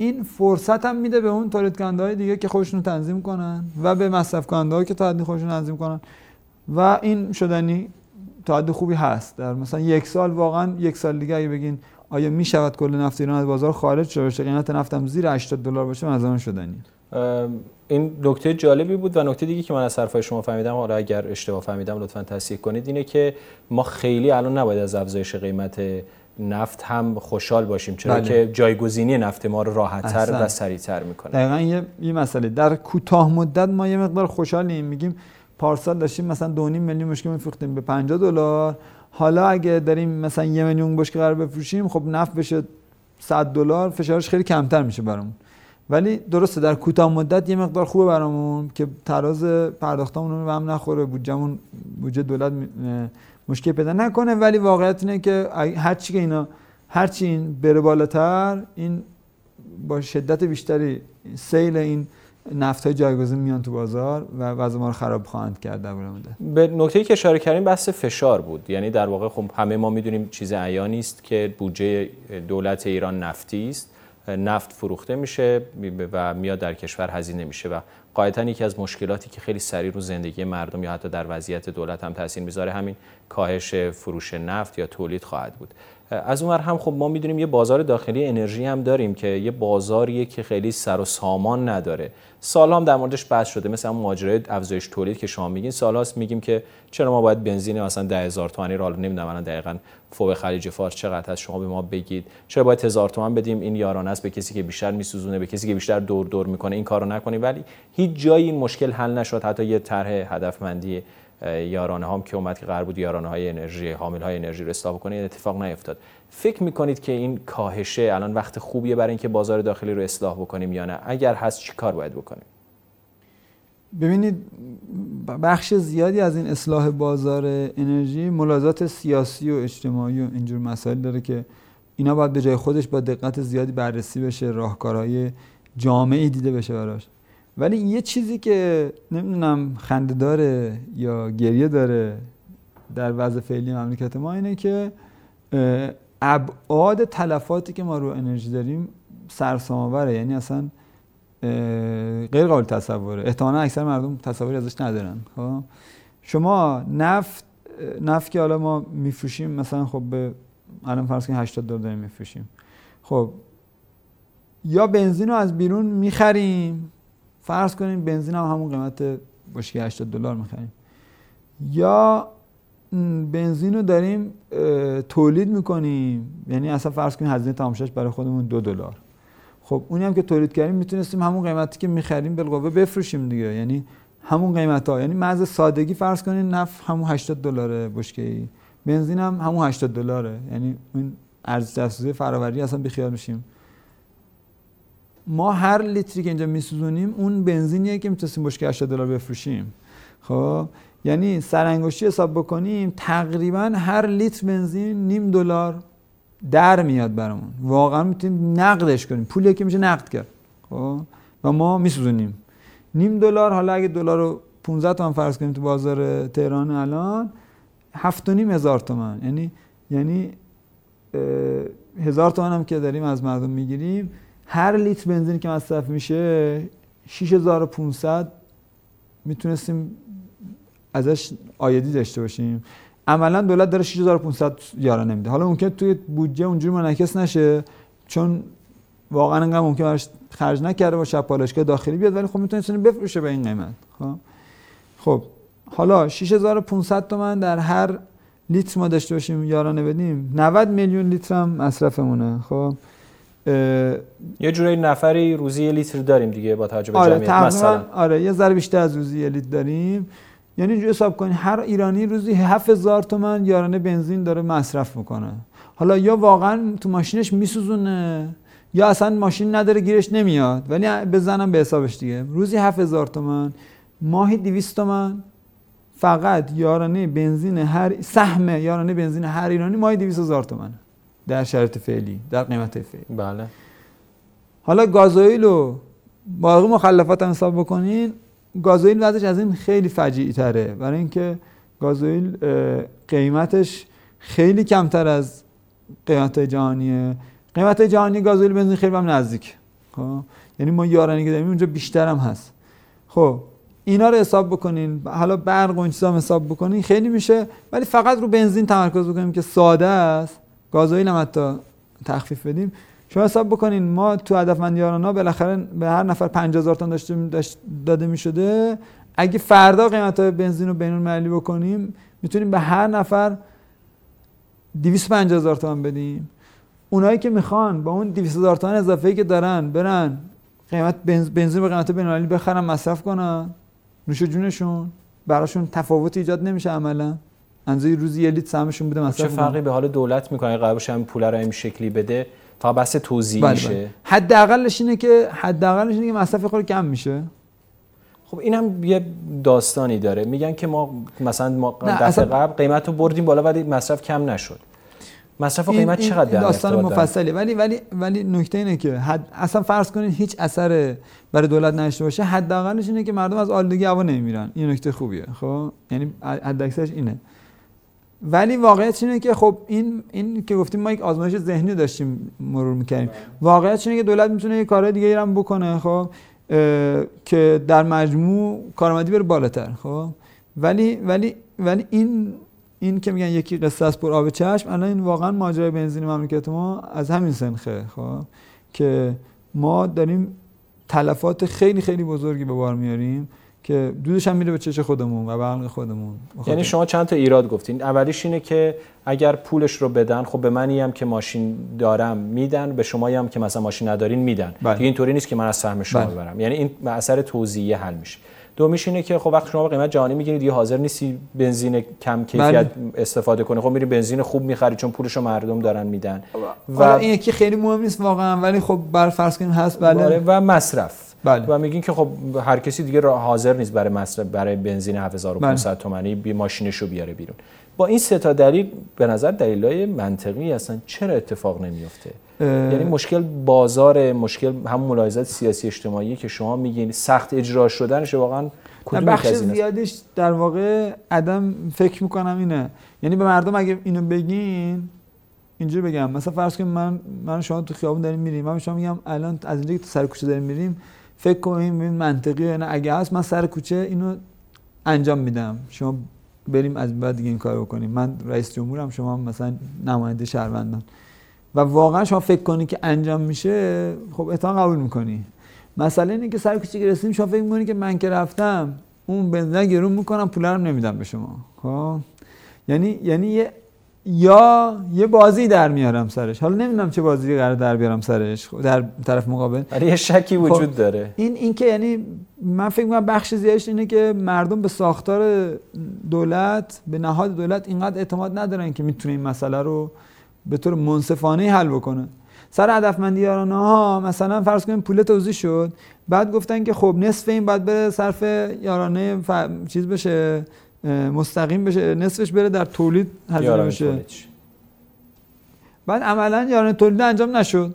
این فرصت هم میده به اون تولید کننده های دیگه که خودشون تنظیم کنن و به مصرف کننده که تا خودشون تنظیم کنن. و این شدنی تا خوبی هست. در مثلا یک سال واقعا یک سال دیگه اگه بگین آیا می شود کل نفت ایران از بازار خارج شده قیمت نفتم زیر 80 دلار باشه از آن شدنی.
این نکته جالبی بود و نکته دیگه که من از حرفای شما فهمیدم حالا اگر اشتباه فهمیدم لطفا تصحیح کنید اینه که ما خیلی الان نباید از افزایش قیمت نفت هم خوشحال باشیم چرا بله. که جایگزینی نفت ما رو راحتتر و سریعتر می‌کنه.
دقیقا یه, یه مسئله. در کوتاه مدت ما یه مقدار خوشحالیم. میگیم پارسال داشتیم مثلا 2.5 میلیون بشکه میفروختیم به 50 دلار. حالا اگه داریم مثلا یه میلیون بشکه قرار بفروشیم خب نفت بشه 100 دلار فشارش خیلی کمتر میشه برامون. ولی درسته در کوتاه مدت یه مقدار خوبه برامون که تراز پرداختمون رو به هم نخوره. بودجهمون بودجه دولت مشکل پیدا نکنه ولی واقعیت اینه که هر چی که اینا هر چی این بره بالاتر این با شدت بیشتری سیل این نفت های جایگزین میان تو بازار و وضع ما رو خراب خواهند کرد در
به نکته که اشاره کردیم بحث فشار بود. یعنی در واقع خب همه ما می‌دونیم چیز عیانی است که بودجه دولت ایران نفتی است. نفت فروخته میشه و میاد در کشور هزینه میشه و قاعدتا یکی از مشکلاتی که خیلی سریع رو زندگی مردم یا حتی در وضعیت دولت هم تاثیر می‌ذاره همین کاهش فروش نفت یا تولید خواهد بود. از اونور هم خب ما می‌دونیم یه بازار داخلی انرژی هم داریم که یه بازاریه که خیلی سر و سامان نداره. سال هم در موردش بحث شده مثلا ماجرای افزایش تولید که شما میگین. سالهاست میگیم که چرا ما باید بنزین مثلا 10000 تومانی رو نمی‌دونم الان دقیقاً فوق خلیج فارس چقدر هست؟ شما به ما بگید. چرا باید هزار تومان بدیم؟ این یارانه است به کسی که بیشتر میسوزونه به کسی که بیشتر دور دور می‌کنه این کارو نکنیم ولی هیچ جایی این مشکل حل نشد. حتی یه طرح هدفمندی یارانه هم که اومد که قرار بود یارانه های انرژی حامل های انرژی رو اصلاح کنه این اتفاق نیفتاد. فکر می‌کنید که این کاهشه الان وقت خوبیه برای اینکه بازار داخلی رو اصلاح بکنیم یا نه؟ اگر هست چی کار باید بکنیم؟
ببینید بخش زیادی از این اصلاح بازار انرژی ملاحظات سیاسی و اجتماعی و اینجور مسائل داره که اینا باید به جای خودش با دقت زیادی بررسی بشه راهکارهای جامعی دیده بشه براش. ولی یه چیزی که نمی‌دونم خنده داره یا گریه داره در وضع فعلی مملکت ما اینه که ابعاد تلفاتی که ما رو انرژی داریم سرسام‌آوره. یعنی اصلا غیر قابل تصوره. احتمالا اکثر مردم تصوری ازش ندارن خب؟ شما نفت نفت که حالا ما میفروشیم مثلا خب به الان فرض کنید 80 دلار داریم میفروشیم. خب یا بنزین رو از بیرون می‌خریم. فرض کنیم بنزین هم همون قیمت بشکه 80 دلار می‌خریم. یا بنزین رو داریم تولید می‌کنیم. یعنی اصلا فرض کنیم هزینه تماشاش برای خودمون دو دلار. خب اونی هم که تولید کردیم می‌تونستیم همون قیمتی که می‌خریم بالقوه بفروشیم دیگه. یعنی همون قیمت ها یعنی محض سادگی فرض کنین نفت همون 80 دلاره بشکه ای. بنزین هم همون 80 دلاره. یعنی این ارزش افزوده فراوری اصلا بیخیال میشیم. ما هر لیتری که اینجا میسوزونیم اون بنزینیه که می‌تونستیم بشکه 80 دلار بفروشیم. خب یعنی سرانگشتی حساب بکنیم تقریبا هر لیتر بنزین نیم دلار در میاد برامون. واقعا می‌تونیم نقدش کنیم. پولی که میشه نقد کرد. خب؟ و ما میسوزونیم. نیم دلار حالا اگه دلار رو 15 تومن فرض کنیم تو بازار تهران الان هفت و نیم هزار تومن یعنی یعنی هزار تومن هم که داریم از مردم می‌گیریم. هر لیتر بنزینی که مصرف میشه 6500 می‌تونستیم ازش آیدی داشته باشیم. عملا دولت داره 6500 یارا نمیده. حالا ممکن توی بودجه اونجوری منعکس نشه چون واقعا انقدر ممکن براش خرج نکرده باشه پالایشگاه داخلی بیاد ولی خب می‌تونه بفروشه به این قیمت. خب؟ خب حالا 6500 تومن در هر لیتر ما داشته باشیم یارانه بدیم 90 میلیون لیتر هم مصرفمونه. خب؟
یه جوری نفری روزی یه لیتر داریم دیگه با توجه به
آره
جمعیت مثلا.
آره یه ذره بیشتر از روزی یه لیتر داریم. یعنی اینجوری حساب کنید هر ایرانی روزی 7000 تومن یارانه بنزین داره مصرف می‌کنه. حالا یا واقعا تو ماشینش میسوزونه یا اصلا ماشین نداره گیرش نمیاد. ولی بزنم به حسابش دیگه. روزی 7000 تومن ماهی 200 تومن. فقط یارانه بنزین هر سهم یارانه بنزین هر ایرانی ماهی 200 هزار در شرایط فعلی در قیمت فعلی.
بله.
حالا گازوئیل و باقی مخلفات هم حساب بکنین. گازوئیل وضعش از این خیلی فجیعی تره برای اینکه گازوئیل قیمتش خیلی کمتر از قیمت جهانیه. قیمت جهانی گازوئیل بنزین خیلی هم نزدیک. خب؟ یعنی ما یارانی که داریم اونجا بیشتر هم هست. خب اینا رو حساب بکنین. حالا برق و این حساب بکنین. خیلی میشه. ولی فقط رو بنزین تمرکز بکنیم که ساده است. گازوئیل هم حتی تخفیف بدیم. شما حساب بکنین ما تو هدفمند یارانا بالاخره به هر نفر 50000 تومان داشته داده می‌شده. اگه فردا قیمت های بنزین رو بین المللی بکنیم می‌تونیم به هر نفر 250000 تومان بدیم. اونایی که می‌خوان با اون 200000 تومان اضافه که دارن برن قیمت بنزین به قیمت بین المللی بخرن مصرف کنن. نوش جونشون. براشون تفاوت ایجاد نمیشه عملا. اندازه روزی یه لیتر سهمشون بوده
مثلا چه فرقی به حال دولت می‌کنه؟ قرار باشه هم پول رو این شکلی بده. تا بس توضیح
بله
میشه. بله.
حداقلش اینه که حداقلش اینه که مصرف خود کم میشه.
خب این هم یه داستانی داره. میگن که ما مثلا ما دفعه قبل قیمت رو بردیم بالا ولی مصرف کم نشد. مصرف و قیمت چقدر
این داستان مفصلی ولی ولی ولی نکته اینه که حد اصلا فرض کنید هیچ اثر برای دولت نداشته باشه. حداقلش اینه که مردم از آلودگی هوا نمیرن این نکته خوبیه خب؟ یعنی حداکثرش اینه. ولی واقعیت اینه که خب این این که گفتیم ما یک آزمایش ذهنی داشتیم مرور می‌کردیم. واقعیت اینه که دولت می‌تونه یه کارهای دیگه هم بکنه خب که در مجموع کارآمدی بره بالاتر خب. ولی ولی ولی این این که میگن یکی قصه از پر آب چشم الان این واقعا ماجرای بنزین مملکت ما از همین سنخه خب که ما داریم تلفات خیلی خیلی بزرگی به بار میاریم. که دودش هم میره به چش خودمون و برق خودمون.
یعنی شما چند تا ایراد گفتین. اولیش اینه که اگر پولش رو بدن خب به منی هم که ماشین دارم میدن به شمایی هم که مثلا ماشین ندارین میدن.
بله.
دیگه اینطوری نیست که من از سهم شما بله. برم یعنی این اثر توزیعی حل میشه. دومیش اینه که خب وقتی شما به قیمت جهانی می‌گیرید دیگه حاضر نیستی بنزین کم کیفیت بله. استفاده کنی. خب میری بنزین خوب می‌خری چون پولش رو مردم دارن میدن.
و این یکی خیلی مهم نیست واقعا ولی خب بر فرض کنیم هست بله,
بله، و مصرف.
بله.
و میگین که خب هر کسی دیگه حاضر نیست برای مصرف برای بنزین 7500 بله. تومانی بی ماشینش رو بیاره بیرون. با این سه تا دلیل به نظر دلیلای منطقی هستن چرا اتفاق نمیفته یعنی مشکل بازار مشکل هم ملاحظات سیاسی اجتماعی که شما میگین سخت اجرا شدنش واقعا
کدوم بخش زیادش در واقع عدم فکر می‌کنم اینه. یعنی به مردم اگه اینو بگین اینجوری بگم. مثلا فرض کن من من شما تو خیابون داریم میریم. من شما میگم الان از اینجا که تو سر کوچه داریم میریم فکر کنیم این منطقیه نه اگه هست من سر کوچه اینو انجام میدم. شما بریم از بعد دیگه این کارو بکنیم من رئیس جمهورم شما مثلا نماینده شهروندان. و واقعا شما فکر کنی که انجام میشه خب احتمال قبول می‌کنی. مثلا اینه که سر کوچه شما فکر می‌کنی که من که رفتم اون بنزین گرون می‌کنم پولرم نمیدم به شما. خب؟ یعنی یعنی یه یا یه بازی در میارم سرش. حالا نمی‌دونم چه بازی قرار در بیارم سرش در طرف مقابل.
ولی یه شکی خب، وجود داره.
این این که یعنی من فکر می‌کنم بخش زیادش اینه که مردم به ساختار دولت به نهاد دولت اینقدر اعتماد ندارن که می‌تونه این مسئله رو به طور منصفانه حل بکنه. سر هدفمندی یارانه ها مثلا فرض کنیم پول توزیع شد بعد گفتن که خب نصف این باید بره صرف یارانه چیز بشه. مستقیم بشه نصفش بره در تولید هزینه بشه. بعد عملا یارانه تولید انجام نشد.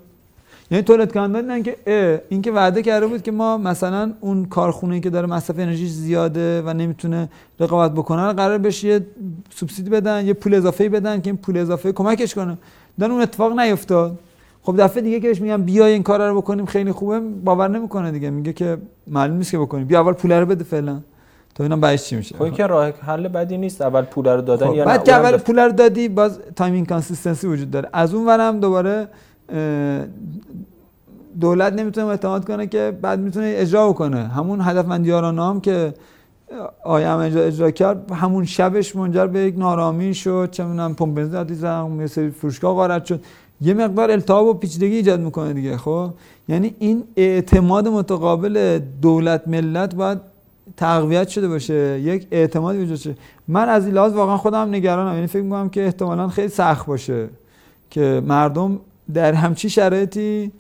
یعنی تولید کنندگان که این که وعده کرده بود که ما مثلا اون کارخونه که داره مصرف انرژی زیاده و نمی‌تونه رقابت بکنه قرار بشه یه سوبسیدی بدن یه پول اضافه بدن که این پول اضافه کمکش کنه. دن اون اتفاق نیفتاد. خب دفعه دیگه که بهش میگم بیا این کار رو بکنیم خیلی خوبه باور نمی‌کنه دیگه. میگه که معلوم نیست که بکنیم. بیا اول پول رو بده فعلا. تو اینا بعدش چی میشه؟
خب که راه حل بدی نیست اول پول رو دادن خب
یا بعد که اول پول رو دادی باز time inconsistency وجود داره. از اون ورم دوباره دولت نمی‌تونه اعتماد کنه که بعد می‌تونه اجرا کنه همون هدفمندی هم که آیا اجرا, اجرا کرد همون شبش منجر به یک ناآرامی شد. چه می‌دونم پمپ بنزین زدن یه سری فروشگاه غارت شد. یه مقدار التهاب و پیچیدگی ایجاد می‌کنه دیگه خب؟ یعنی این اعتماد متقابل دولت ملت باید تقویت شده باشه یک اعتمادی وجود شه من از این لحاظ واقعا خودم نگرانم. یعنی فکر می‌کنم که احتمالا خیلی سخت باشه که مردم در همچی شرایطی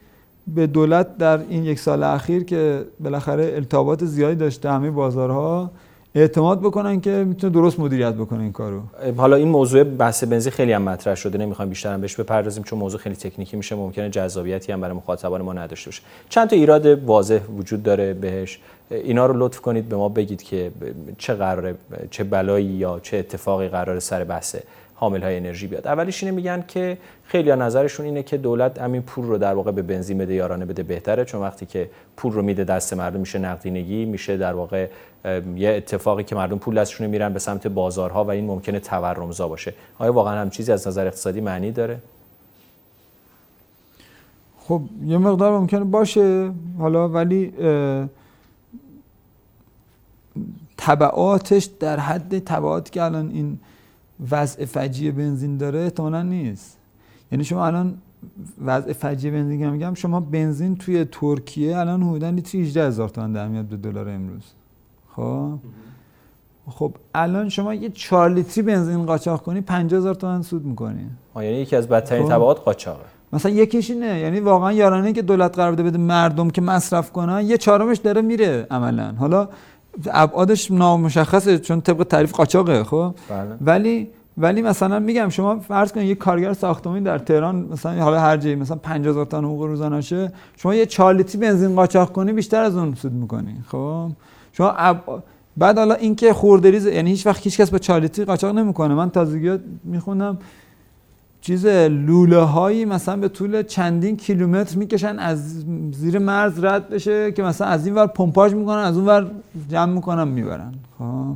به دولت در این یک سال اخیر که بالاخره التهابات زیادی داشته همه بازارها اعتماد بکنن که می‌تونه درست مدیریت بکنه این کارو.
حالا این موضوع بحث بنزین خیلی هم مطرح شده نمی‌خوام بیشتر هم بهش بپردازیم چون موضوع خیلی تکنیکی میشه ممکنه جذابیتی هم برای مخاطبان ما نداشته باشه. چند تا ایراد واضح وجود داره بهش. اینا رو لطف کنید به ما بگید که چه قراره چه بلایی یا چه اتفاقی قراره سر بحث حامل های انرژی بیاد. اولیش اینه میگن که خیلی نظرشون اینه که دولت همین پول رو در واقع به بنزین بده یارانه بده بهتره چون وقتی که پول رو میده دست مردم میشه نقدینگی میشه در واقع یه اتفاقی که مردم پول دستشون میرن به سمت بازارها و این ممکنه تورمزا باشه. آیا واقعا هم چیزی از نظر اقتصادی معنی داره؟
خب یه مقدار ممکنه باشه. حالا ولی تبعاتش در حد تبعاتی که الان این وضع فجی بنزین داره احتمالا نیست. یعنی شما الان وضع فجی بنزین که میگم شما بنزین توی ترکیه الان حدودا لیتر 18 هزار تومان در میاد به دلار امروز. خب؟ خب الان شما یه 4 لیتری بنزین قاچاق کنی 50 هزار تومان سود می‌کنی.
یعنی یکی از بدترین خب. تبعات قاچاقه.
مثلا یکیش اینه یعنی واقعا یارانه که دولت قرار بده بده مردم که مصرف کنن یه چهارمش داره میره عملا. حالا ابعادش نامشخصه چون طبق تعریف قاچاقه خب؟ بله. ولی ولی مثلا میگم شما فرض کنید یه کارگر ساختمانی در تهران مثلا حالا هر جایی مثلا 50000 تومان حقوق روزانه‌شه شما یه 4 لیتر بنزین قاچاق کنی بیشتر از اون سود می‌کنی خب؟ شما اب... بعد حالا اینکه خوردریز یعنی هیچ وقت هیچ کس با 4 لیتر قاچاق نمی‌کنه. من تازگی می‌خونم چیز لوله هایی مثلا به طول چندین کیلومتر می‌کشن از زیر مرز رد بشه که مثلا از این ور پمپاژ می‌کنن از اون ور جمع می‌کنن می‌برن. خب.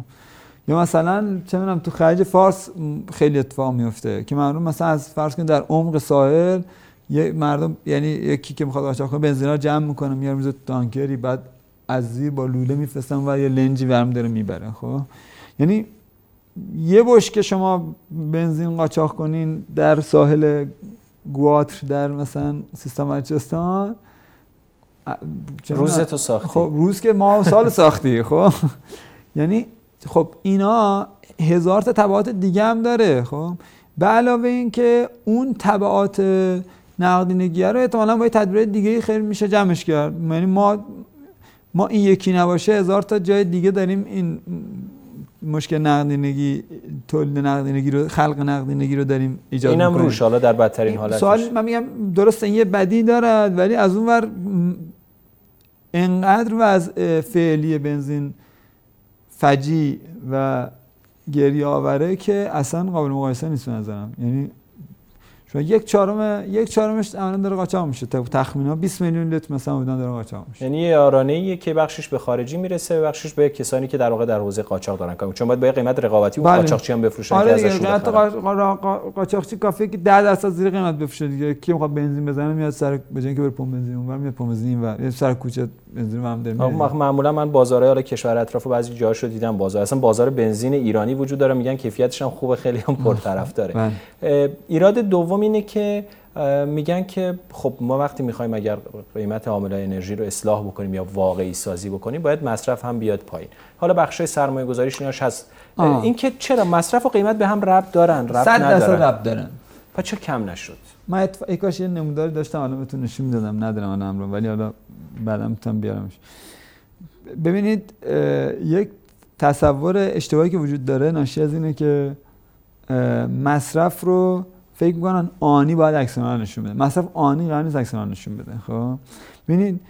یا مثلا چه می‌دونم تو خلیج فارس خیلی اتفاق میفته که مردم مثلا از فرض کنید در عمق ساحل یه مردم یعنی یکی که می‌خواد قاچاق کنه بنزینا جمع می‌کنه میاره می‌ذاره تانکری بعد از زیر با لوله میفرستن و یه لنجی ورم داره می‌بره. خب. یعنی یه که شما بنزین قاچاق کنین در ساحل گواتر در مثلا سیستان بلوچستان
روز تو ساختی.
خب روز که ما سال ساختی خب؟ یعنی خب اینا هزار تا تبعات دیگه هم داره خب؟ به علاوه این که اون تبعات نقدینگی رو احتمالا با تدبیر دیگه خیلی میشه جمعش کرد. یعنی ما ما این یکی نباشه هزار تا جای دیگه داریم این مشکل نقدینگی تولید نقدینگی رو خلق نقدینگی رو داریم ایجاد
اینم روش حالا در بدترین حالت
سوال من میگم درسته این یه بدی دارد ولی از اون ور انقدر وضع فعلی بنزین فجی و گریه آوره که اصلا قابل مقایسه نیست نظرم. یعنی شما یک چهارم یک چهارمش الان داره قاچاق میشه تخمینا 20 میلیون لیتر مثلا بودن داره قاچاق میشه
یعنی یه آرانه که بخشش به خارجی می‌رسه و بخشش به کسانی که در واقع در حوزه قاچاق دارن کار چون باید با قیمت رقابتی بله. قاچاقچی هم بفروشن
آره که ازش قیمت قاچاقچی کافیه که 10 درصد زیر قیمت بفروشه دیگه کی می‌خواد بنزین بزنه میاد سر به جای که بره پمپ بنزین اونور میاد پمپ بنزین و سر کوچه بنزین هم داره
معمولا من بازارهای حالا کشور اطراف و بعضی جاهاشو دیدم بازار اصلا بازار بنزین ایرانی وجود داره میگن کیفیتش هم خوبه خیلی هم پرطرفداره بله. ایراد دوم اینه که میگن که خب ما وقتی می‌خوایم اگر قیمت عامل انرژی رو اصلاح بکنیم یا واقعی سازی بکنیم باید مصرف هم بیاد پایین. حالا بخش سرمایه گذاریش ایناش هست اینکه چرا مصرف و قیمت به هم ربط دارن ربط ندارن.
ربط دارن.
پس چرا کم نشد؟
من اتف... یه نموداری داشتم الان بهتون نشون می‌دادم. ندارم الان رو ولی حالا بعدم می‌تونم بیارمش. ببینید یک تصور اشتباهی که وجود داره ناشی از اینه که مصرف رو فکر می‌کنن آنی باید اکسیون نشون بده. مصرف آنی قرار نیست اکسیون نشون بده خب؟ ببینید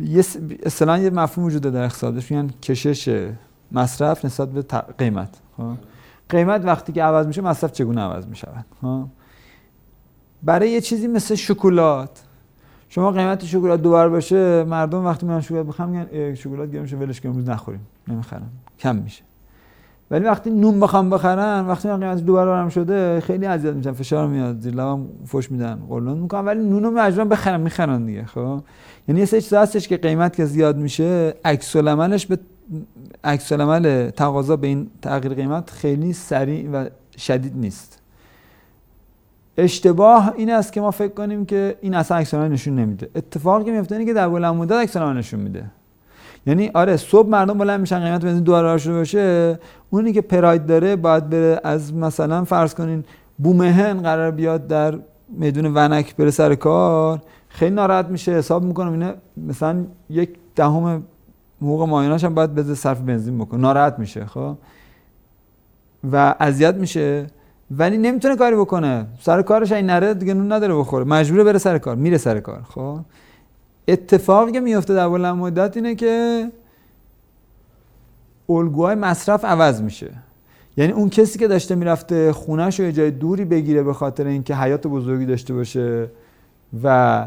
یه اصطلاحا یه مفهوم وجود داره در اقتصادش میگن کشش مصرف نسبت به قیمت خب؟ قیمت وقتی که عوض میشه مصرف چگونه عوض می‌شود خب؟ برای یه چیزی مثل شکلات شما قیمت شکلات دوبار باشه مردم وقتی میان شکلات بخوام میگن شکلات گرم میشه ولش کنیم امروز نخوریم نمی‌خرن کم میشه. ولی وقتی نون بخوام بخرن وقتی من قیمت دو برابرم شده خیلی اذیت میشن فشار میاد زیر لبم فوش میدن قولون می‌کنن ولی نون رو مجبورن بخرن می‌خرن دیگه خب؟ یعنی یه سری هستش که قیمت که زیاد میشه عکس العملش به عکس العمل تقاضا به این تغییر قیمت خیلی سریع و شدید نیست. اشتباه این است که ما فکر کنیم که این اصلا عکس نشون نمیده. اتفاقی که میفته اینه که در بلند مدت عکس نشون میده. یعنی آره صبح مردم بلند میشن قیمت بنزین دو شده باشه اونی که پراید داره باید بره از مثلا فرض کنین بومهن قرار بیاد در میدون ونک بره سر کار خیلی ناراحت میشه حساب می‌کنم اینه مثلا یک دهم حقوق مایناش هم باید بده صرف بنزین بکنه ناراحت میشه خب؟ و اذیت میشه ولی نمی‌تونه کاری بکنه سر کارش این نره دیگه نون نداره بخوره مجبوره بره سر کار میره سر کار خب؟ اتفاقی که میفته در بلند مدت اینه که الگوهای مصرف عوض میشه. یعنی اون کسی که داشته می‌رفته خونهش رو جای دوری بگیره به خاطر اینکه حیات بزرگی داشته باشه و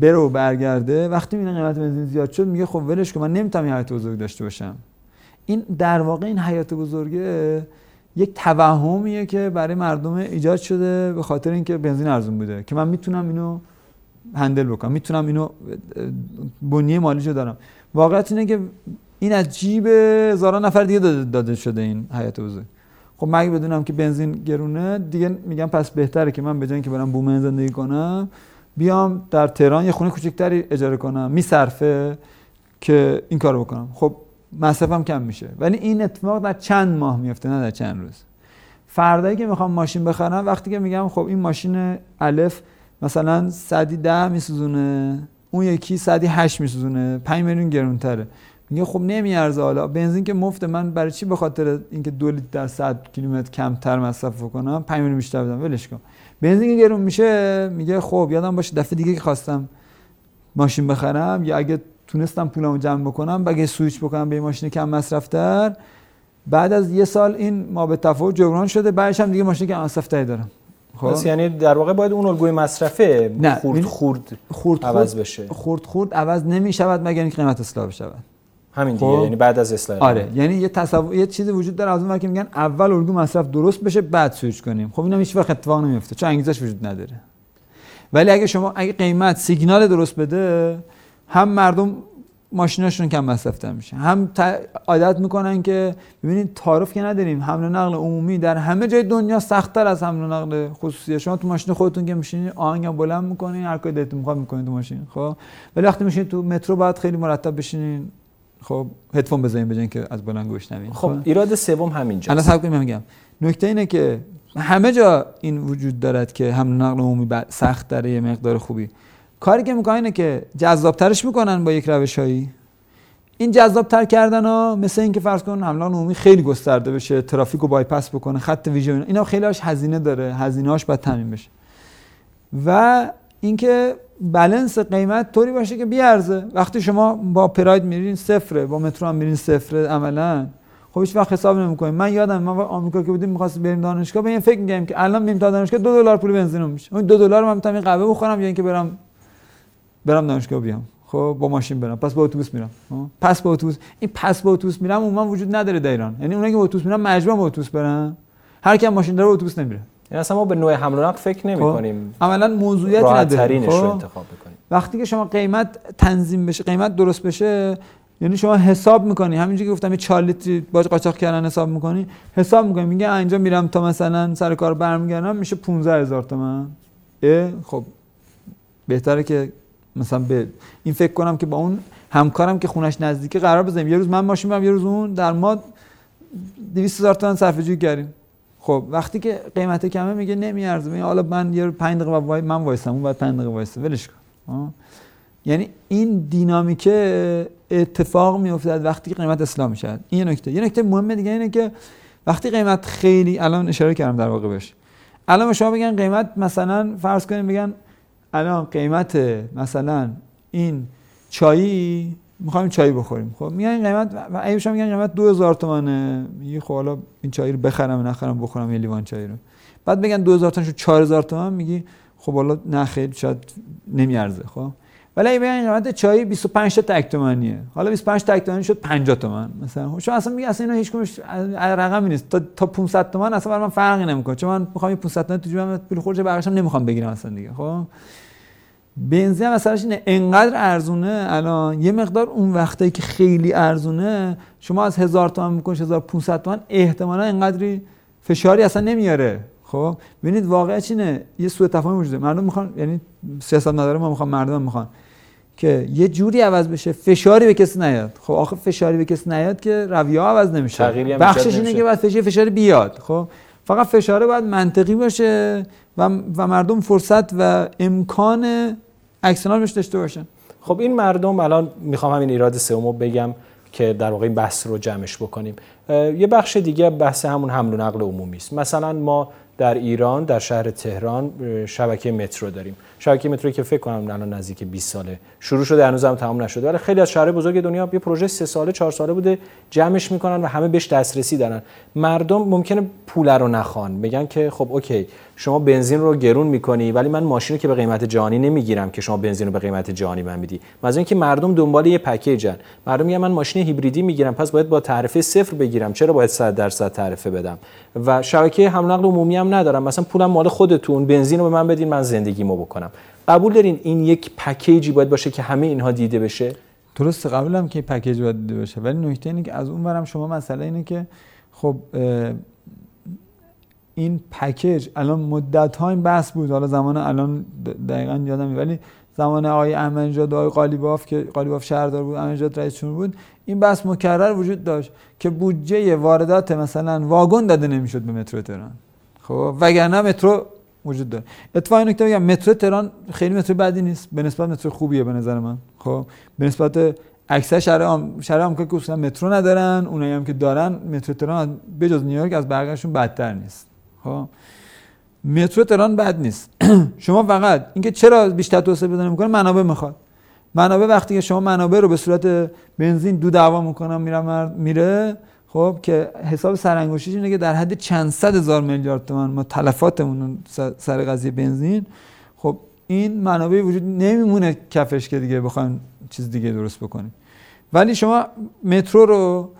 بره و برگرده وقتی می‌بینه قیمت بنزین زیاد شد میگه خب ولش که من نمی‌تونم حیات بزرگ داشته باشم. این در واقع این حیات بزرگه یک توهمیه که برای مردم ایجاد شده به خاطر اینکه بنزین ارزون بوده که من می‌تونم اینو هندل بکنم می‌تونم اینو بنیه مالیشو دارم. واقعیت اینه که این از جیب هزاران نفر دیگه داده, شده این حیات بزرگ خب مگه بدونم که بنزین گرونه دیگه میگم پس بهتره که من به که برم بومن زندگی کنم بیام در تهران یه خونه کوچکتری اجاره کنم میصرفه که این کارو بکنم. خب مصرفم کم میشه. ولی این اتفاق در چند ماه میفته نه در چند روز. فردایی که می‌خوام ماشین بخرم وقتی که میگم خب این ماشین الف مثلا صدی ده میسوزونه اون یکی صدی هشت میسوزونه 5 میلیون گرونتره. میگه خب نمیارزه حالا. بنزین که مفته من برای چی به خاطر اینکه دو لیتر در 100 کیلومتر کمتر مصرف کنم 5 میلیون بیشتر بدم. ولش کن. بنزین که گرون میشه میگه خب یادم باشه دفعه دیگه که خواستم ماشین بخرم یا اگه تونستم پولمو جمع بکنم بگه سویچ بکنم به ماشین کم مصرفتر. بعد از یه سال این ما به تفاوت جبران شده بعدش هم دیگه ماشین کم مصرفتری دارم.
خب؟ یعنی در واقع باید اون الگوی مصرفه نه. خورد خورد, خورد عوض بشه.
خورد خورد عوض نمی شود مگر اینکه قیمت اصلاح بشود.
همین دیگه خب؟ یعنی بعد از اصلاح
آره یعنی یه تصور یه چیزی وجود داره از اون که میگن اول الگو مصرف درست بشه بعد سویچ کنیم. خب اینا هیچ وقت اتفاق نمیفته چون انگیزش وجود نداره. ولی اگه شما اگه قیمت سیگنال درست بده هم مردم ماشیناشون کم مصرف میشه. هم عادت می‌کنن که ببینید تعارف که نداریم. حمل و نقل عمومی در همه جای دنیا سختتر از حمل و نقل خصوصی شما تو ماشین خودتون که میشینید آهنگ بلند می‌کنین هر کاری دلتون می‌خواد می‌کنین تو ماشین خب؟ ولی وقتی میشین تو مترو باید خیلی مرتب بشینین. خب هدفون بزنین بجن که از بلند گوش نمین
خب, خب. ایراد سوم همینجا
الان صبر میگم. نکته اینه که همه جا این وجود دارد که حمل و نقل عمومی سخت داره یه مقدار خوبی. کاری که می‌کنن اینه که جذابترش می‌کنن با یک روشهایی. این جذاب تر کردن ها مثل اینکه فرض کن حمله عمومی خیلی گسترده بشه ترافیک رو بایپاس بکنه خط ویژه اینا اینا خیلی هاش هزینه داره هزینه هاش باید تامین بشه. و اینکه بلنس قیمت طوری باشه که بیارزه. وقتی شما با پراید میرین صفره با مترو هم میرین صفره عملا. خب هیچ وقت حساب نمی‌کنیم من یادم من آمریکا که بودیم می‌خواست بریم دانشگاه به این فکر می‌کردیم که الان میریم تا دانشگاه دو دلار پول بنزین میشه. اون دو دلار من می‌تونم قهوه بخورم یا اینکه برم برم دانشگاه بیام. خب با ماشین برم. پس با اتوبوس میرم. خب؟ پس با اتوبوس. این پس با اتوبوس میرم عموما وجود نداره در ایران. یعنی اونایی که با اتوبوس میرن مجبورن با اتوبوس برن. هر کی ماشین داره اتوبوس نمیره.
یعنی اصلا ما به نوع حمل و نقل فکر نمی خب؟ کنیم.
عملا موضوعیت نداره
خب؟ رو انتخاب بکنیم.
وقتی که شما قیمت تنظیم بشه قیمت درست بشه یعنی شما حساب می‌کنی. همینجوری که گفتم یه 4 لیتر باج قاچاق کردن حساب می‌کنی. حساب می‌کنی. میگه اینجا میرم تا مثلا سر کار برمیگردم میشه 15000 تومان خب. بهتره که مثلا به این فکر کنم که با اون همکارم که خونش نزدیکه قرار بزنیم یه روز من ماشین برم یه روز اون در ما 200 هزار تومان صرفه جویی کردیم. خب وقتی که قیمت کمه میگه نمیارزه. میگه حالا من یه 5 دقیقه وای من وایسم اون بعد 5 دقیقه وایسه. ولش کن. یعنی این دینامیک اتفاق میافتد وقتی قیمت اصلاح میشه این یه نکته. یه نکته مهم دیگه اینه که وقتی قیمت خیلی الان اشاره کردم در واقع بهش. الان شما بگن قیمت مثلا فرض کنیم بگن الان قیمت مثلا این چایی می‌خوایم چای بخوریم. خب میگن قیمت و ایوش میگن قیمت 2000 تومانه میگه خب حالا این چای رو بخرم نخرم بخورم یه لیوان چای رو. بعد بگن 2000 تومن شد 4000 تومن میگی خب حالا نه خیلی شاید نمیارزه خب. ولی اگه بگن قیمت چای 25 تا تک تومانیه حالا 25 تک تومانی شد 50 تومن مثلا. خب شما اصلا میگه اصلا اینا هیچ رقمی نیست. تا تا 500 تومن اصلا برام فرقی نمی‌کنه. چون من می‌خوام 500 تومن تو جیبم پول خرج بقیه‌اش نمی‌خوام بگیرم اصلا دیگه خب. بنزین مثلاش اینه. انقدر ارزونه. الان یه مقدار اون وقتایی که خیلی ارزونه شما از هزار تومن میکنش 1500 تومن احتمالا انقدری فشاری اصلا نمیاره. خب؟ ببینید واقعیت اینه. یه سوء تفاهم وجوده. مردم می‌خوان یعنی سیاست نداره ما می‌خوان مردم می‌خوان که یه جوری عوض بشه فشاری به کسی نیاد. خب آخه فشاری به کسی نیاد که رویه عوض نمیشه. بخشش اینه که بعد فشار فشار بیاد. خب؟ فقط فشاره باید منطقی باشه. و, و مردم فرصت و امکان اکسنال داشته باشن.
خب این مردم الان می‌خوام همین ایراد سومو بگم که در واقع این بحث رو جمعش بکنیم. یه بخش دیگه بحث همون حمل و نقل عمومی است. مثلا ما در ایران در شهر تهران شبکه مترو داریم. شبکه متروی که فکر کنم الان نزدیک 20 ساله. شروع شده هنوز هم تمام نشده. ولی خیلی از شهرهای بزرگ دنیا یه پروژه سه ساله چهار ساله بوده جمعش می‌کنن و همه بهش دسترسی دارن. مردم ممکنه پول رو نخوان. بگن که خب اوکی شما بنزین رو گرون می‌کنی ولی من ماشین رو که به قیمت جهانی نمی‌گیرم که شما بنزین رو به قیمت جهانی من میدی. مثلا اینکه مردم دنبال یه پکیجن. مردم میگن من ماشین هیبریدی می‌گیرم پس باید با تعرفه صفر بگیرم. چرا باید 100 درصد تعرفه بدم؟ و شبکه حمل نقل عمومی هم ندارم. مثلا پولم مال خودتون بنزین رو به من بدین من زندگیمو بکنم. قبول دارین این یک پکیجی باید باشه که همه اینها دیده بشه؟
درسته قبولم که پکیج باید دیده بشه ولی نکته اینه که از اون برم شما مسئله اینه که خب این پکیج الان مدت ها بحث بود حالا زمان الان دقیقا یادم ولی زمان آقای احمدنژاد آقای قالیباف که قالیباف شهردار بود احمدنژاد رئیس جمهور بود این بحث مکرر وجود داشت که بودجه واردات مثلا واگن داده نمی‌شد به مترو تهران خب؟ وگرنه مترو وجود داره. اتفاقا نکته بگم مترو تهران خیلی مترو بدی نیست. به نسبت مترو خوبیه به نظر من. خب به نسبت اکثر شهر آمریکا که اصلا مترو ندارن اونایی هم که دارن مترو تهران بجز نیویورک از بقیه‌شون بدتر نیست. خب مترو تهران بد نیست. شما فقط اینکه چرا بیشتر توسعه پیدا نمی‌کنه منابع می‌خواد. منابع وقتی که شما منابع رو به صورت بنزین دو دعوا می‌کنن میره میره خب که حساب سرانگشتیش اینه که در حد چند صد هزار میلیارد تومان ما تلفاتمون سر قضیه بنزین. خب این منابع وجود نمیمونه کفش که دیگه بخوایم چیز دیگه درست بکنیم. ولی شما مترو رو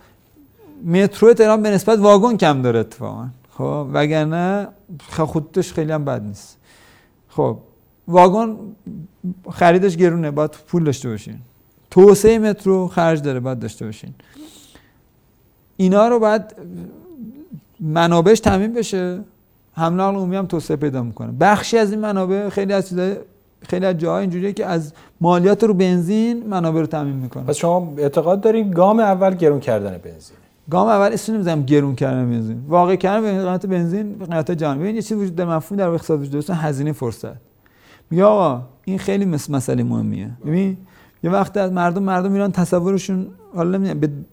مترو تهران به نسبت واگن کم داره اتفاقا. خب وگرنه خودش خیلی هم بد نیست. خب واگن خریدش گرونه باید پول داشته باشین. توسعه مترو خرج داره باید داشته باشین. اینا رو باید منابعش تامین بشه. حمل نقل عمومی هم توسعه پیدا می‌کنه. بخشی از این منابع خیلی از خیلی از جاهای اینجوریه که از مالیات رو بنزین منابع رو تامین می‌کنه.
پس شما اعتقاد دارید گام اول گرون کردن بنزین.
گام اول اسم نمی‌ذارم گرون کردن بنزین. واقع کردن قیمت بنزین به قیمت جهانی ببین یه چیزی وجود در مفهوم در اقتصاد وجود داره. هزینه فرصت. میگه آقا این خیلی مسئله مهمیه. ببین یه وقت از مردم مردم میرن تصورشون حالا نمی‌دونم.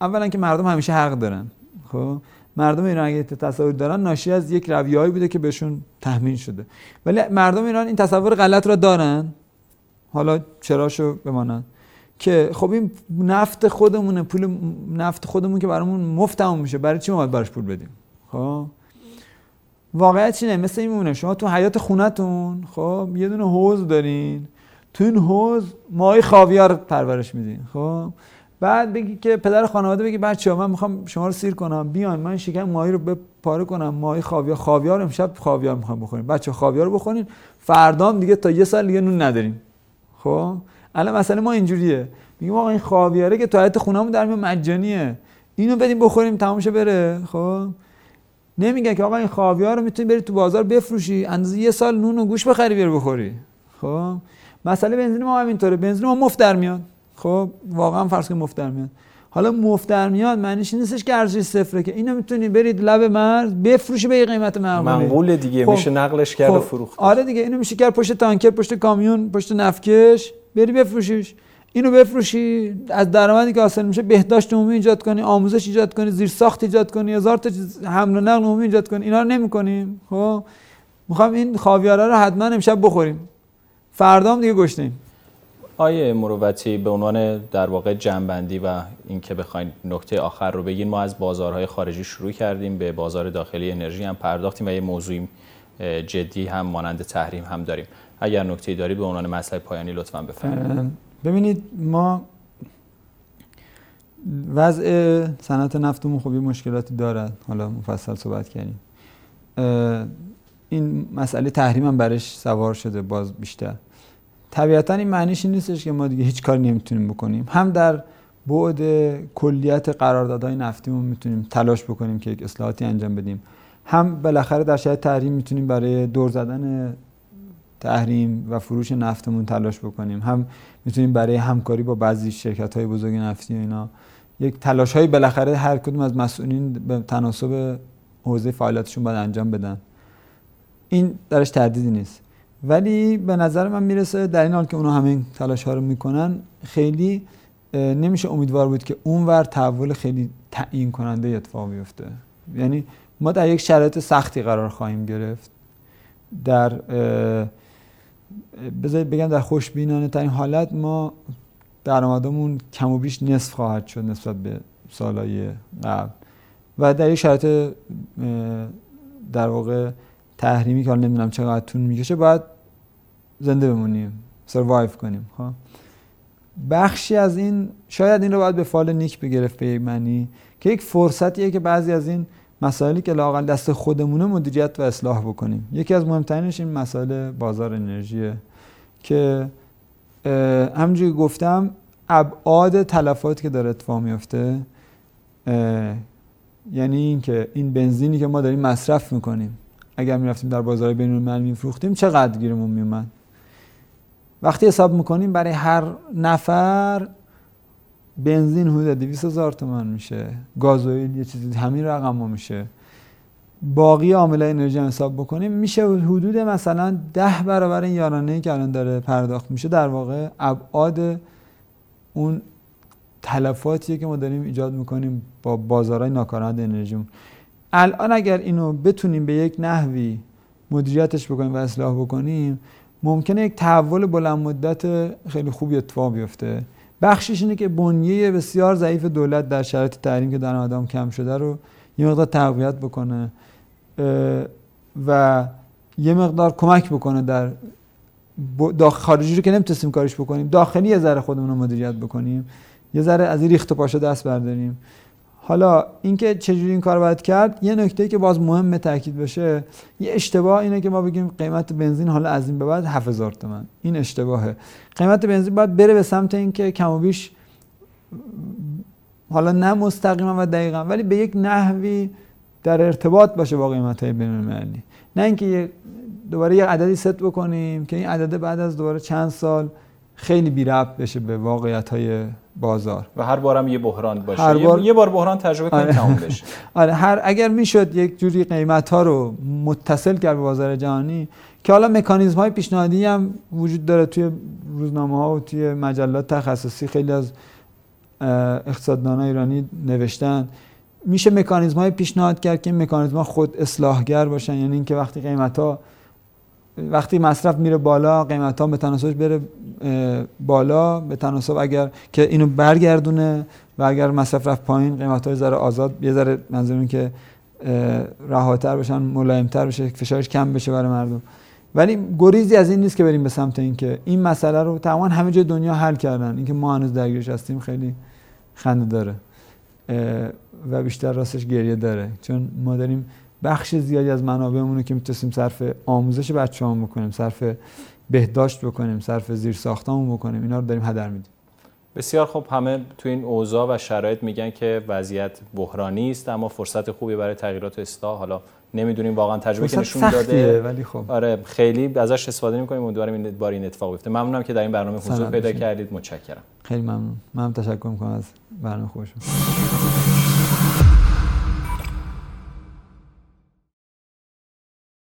اولا که مردم همیشه حق دارن. خب؟ مردم ایران اگه تصور دارن ناشی از یک رویه‌ای بوده که بهشون تحمیل شده. ولی مردم ایران این تصور غلط را دارن. حالا چراشو بمانند که خب این نفت خودمونه پول نفت خودمون که برامون مفت میشه. برای چی ما باید براش پول بدیم؟ خب؟ واقعیت چی نه مثل این میمونه. شما تو حیات خونتون خب یه دونه حوض دارین. تو این حوز ماهی خاویار پرورش میدین خب؟ بعد بگی که پدر خانواده بگی بچه من می‌خوام شما رو سیر کنم بیان من شکم ماهی رو پاره کنم ماهی خاویار خاویار امشب خاویار می‌خوام بخوریم بچه خاویار رو بخورین فردام دیگه تا یه سال دیگه نون نداریم. خب؟ الان مثلا ما اینجوریه. میگیم آقا این خاویاره که تو خونمون در مجانیه. اینو بدیم بخوریم تمامشه بره. خب؟ نمیگن که آقا این خاویار رو می‌تونی بری تو بازار بفروشی اندازه یه سال نون و گوش بخری بیار بخوری. خب؟ مسئله بنزین ما همینطوره بنزین ما مفت در میاد. خب واقعا فرض کنید مفت در میاد. حالا مفت در میاد معنیش نیستش که ارزش صفره که اینو می‌تونی برید لب مرز بفروشی به قیمت معقوله
منقول دیگه خب. میشه نقلش کرد خب. و فروخت.
آره دیگه اینو میشه کرد پشت تانکر پشت کامیون پشت نفکش بری بفروشیش. اینو بفروشی از درآمدی که حاصل میشه بهداشت عمومی ایجاد کنی آموزش ایجاد کنی زیر ساخت ایجاد کنی هزار تا حمل و نقل عمومی ایجاد کنی. اینا رو نمی‌کنیم. خب. می‌خوام این خاویارا رو حتما امشب بخوریم. فردا هم دیگه گشتیم
آیه مروتی به عنوان در واقع جنبندی و اینکه بخواین نکته آخر رو بگین ما از بازارهای خارجی شروع کردیم به بازار داخلی انرژی هم پرداختیم و یه موضوعی جدی هم مانند تحریم هم داریم. اگر نکته داری به عنوان مسئله پایانی لطفا بفرمایید.
ببینید ما وضع صنعت نفتمون یه مشکلاتی دارد. حالا مفصل صحبت کردیم. این مسئله تحریم هم برش سوار شده باز بیشتر. طبیعتا این معنیش این نیستش که ما دیگه هیچ کار نمی‌تونیم بکنیم. هم در بعد کلیت قراردادهای نفتیمون می‌تونیم تلاش بکنیم که یک اصلاحاتی انجام بدیم. هم بالاخره در شرایط تحریم می‌تونیم برای دور زدن تحریم و فروش نفتمون تلاش بکنیم. هم می‌تونیم برای همکاری با بعضی شرکت های بزرگ نفتی و اینا یک تلاش های بالاخره هر کدوم از مسئولین به تناسب حوزه فعالیتشون باید انجام بدن. این درش تردیدی نیست. ولی به نظر من می‌رسه در این حال که اونا همین تلاش ها رو می‌کنن خیلی نمیشه امیدوار بود که اونور تحول خیلی تعیین کننده اتفاق بیفته. یعنی ما در یک شرایط سختی قرار خواهیم گرفت. در بذارید بگم در خوشبینانه ترین حالت ما درآمدمون کم و بیش نصف خواهد شد نسبت به سالهای قبل. و در یک شرایط در واقع تحریمی که حالا نمی‌دونم چقدر طول می‌کشه باید زنده بمونیم سروایو کنیم خب؟ بخشی از این شاید این رو باید به فال نیک بگرفت به یک معنی که یک فرصتیه که بعضی از این مسائلی که لاقل دست خودمونه مدیریت و اصلاح بکنیم. یکی از مهمترینش این مسائل بازار انرژیه که همونجوری گفتم ابعاد تلفاتی که داره اتفاق میفته یعنی اینکه این بنزینی که ما داریم مصرف می‌کنیم. اگر می‌رفتیم در بازار بین الملل میفروختیم چقدر گیرمون میومد وقتی حساب می‌کنیم برای هر نفر بنزین حدود 200 هزار تومان میشه. گازوئیل یه چیزی همین رقم ها میشه. باقی عامل انرژی هم حساب بکنیم میشه حدود مثلا ده برابر این یارانه که الان داره پرداخت میشه در واقع ابعاد اون تلفاتیه که ما داریم ایجاد می‌کنیم با بازارهای ناکارآمد انرژیمون. الان اگر اینو بتونیم به یک نحوی مدیریتش بکنیم و اصلاح بکنیم ممکنه یک تحول بلند مدت خیلی خوبی اتفاق بیفته. بخشش اینه که بنیه بسیار ضعیف دولت در شرایط تحریم که در آدم کم شده رو یه مقدار تقویت بکنه و یه مقدار کمک بکنه در داخل خارجی رو که نمی‌تونستیم کارش بکنیم داخلی یه ذره خودمون رو مدیریت بکنیم یه ذره از این ریخت و پاشو دست برداریم. حالا اینکه چجوری این کار باید کرد یه نکته که باز مهمه تاکید بشه یه اشتباه اینه که ما بگیم قیمت بنزین حالا از این به بعد 7000 تومن. این اشتباهه. قیمت بنزین باید بره به سمت اینکه کم و بیش حالا نه مستقیما و دقیقا ولی به یک نحوی در ارتباط باشه با قیمت های نه اینکه دوباره یه عددی ست بکنیم که این عدد بعد از دوباره چند سال خیلی بی ربط بشه به واقعیت های بازار.
و هر بارم یه بحران باشه هر بار... یه بار بحران تجربه کنیم آره. تموم بشه.
آره هر اگر می‌شد یک جوری قیمت ها رو متصل کرد به بازار جهانی که حالا مکانیزم های پیشنهادی هم وجود داره توی روزنامه ها و توی مجلات تخصصی خیلی از اقتصاددانان ایرانی نوشتن. میشه مکانیزم های پیشنهاد کرد که مکانیزم ها خود اصلاحگر باشن یعنی اینکه وقتی قیمت ها وقتی مصرف میره بالا قیمت ها به تناسب بره بالا. به تناسب اگر که اینو برگردونه و اگر مصرف رفت پایین قیمت های ذره آزاد یه ذره منظورم که رهاتر باشن ملایمتر بشه فشارش کم بشه برای مردم. ولی گریزی از این نیست که بریم به سمت اینکه این مسئله رو تماما همه جای دنیا حل کردن. اینکه ما هنوز درگیرش هستیم خیلی خنده داره و بیشتر راستش گریه داره. چون ما داریم بخش زیادی از منابعمون رو که می‌تونستیم صرف آموزش بچه هم بکنیم صرف بهداشت بکنیم صرف زیر ساختمون بکنیم اینا رو داریم هدر میدیم.
بسیار خوب. همه تو این اوضاع و شرایط میگن که وضعیت بحرانی است اما فرصت خوبی برای تغییرات و اصلاح. حالا نمی‌دونیم واقعا تجربه که نشون داده.
ولی خب.
آره خیلی ازش استفاده نمی‌کنیم. امیدوارم این بار این اتفاق بیفته. ممنونم که در این برنامه حضور پیدا کردید. متشکرم.
خیلی ممنون. من تشکر می‌کنم از برنامه خوشم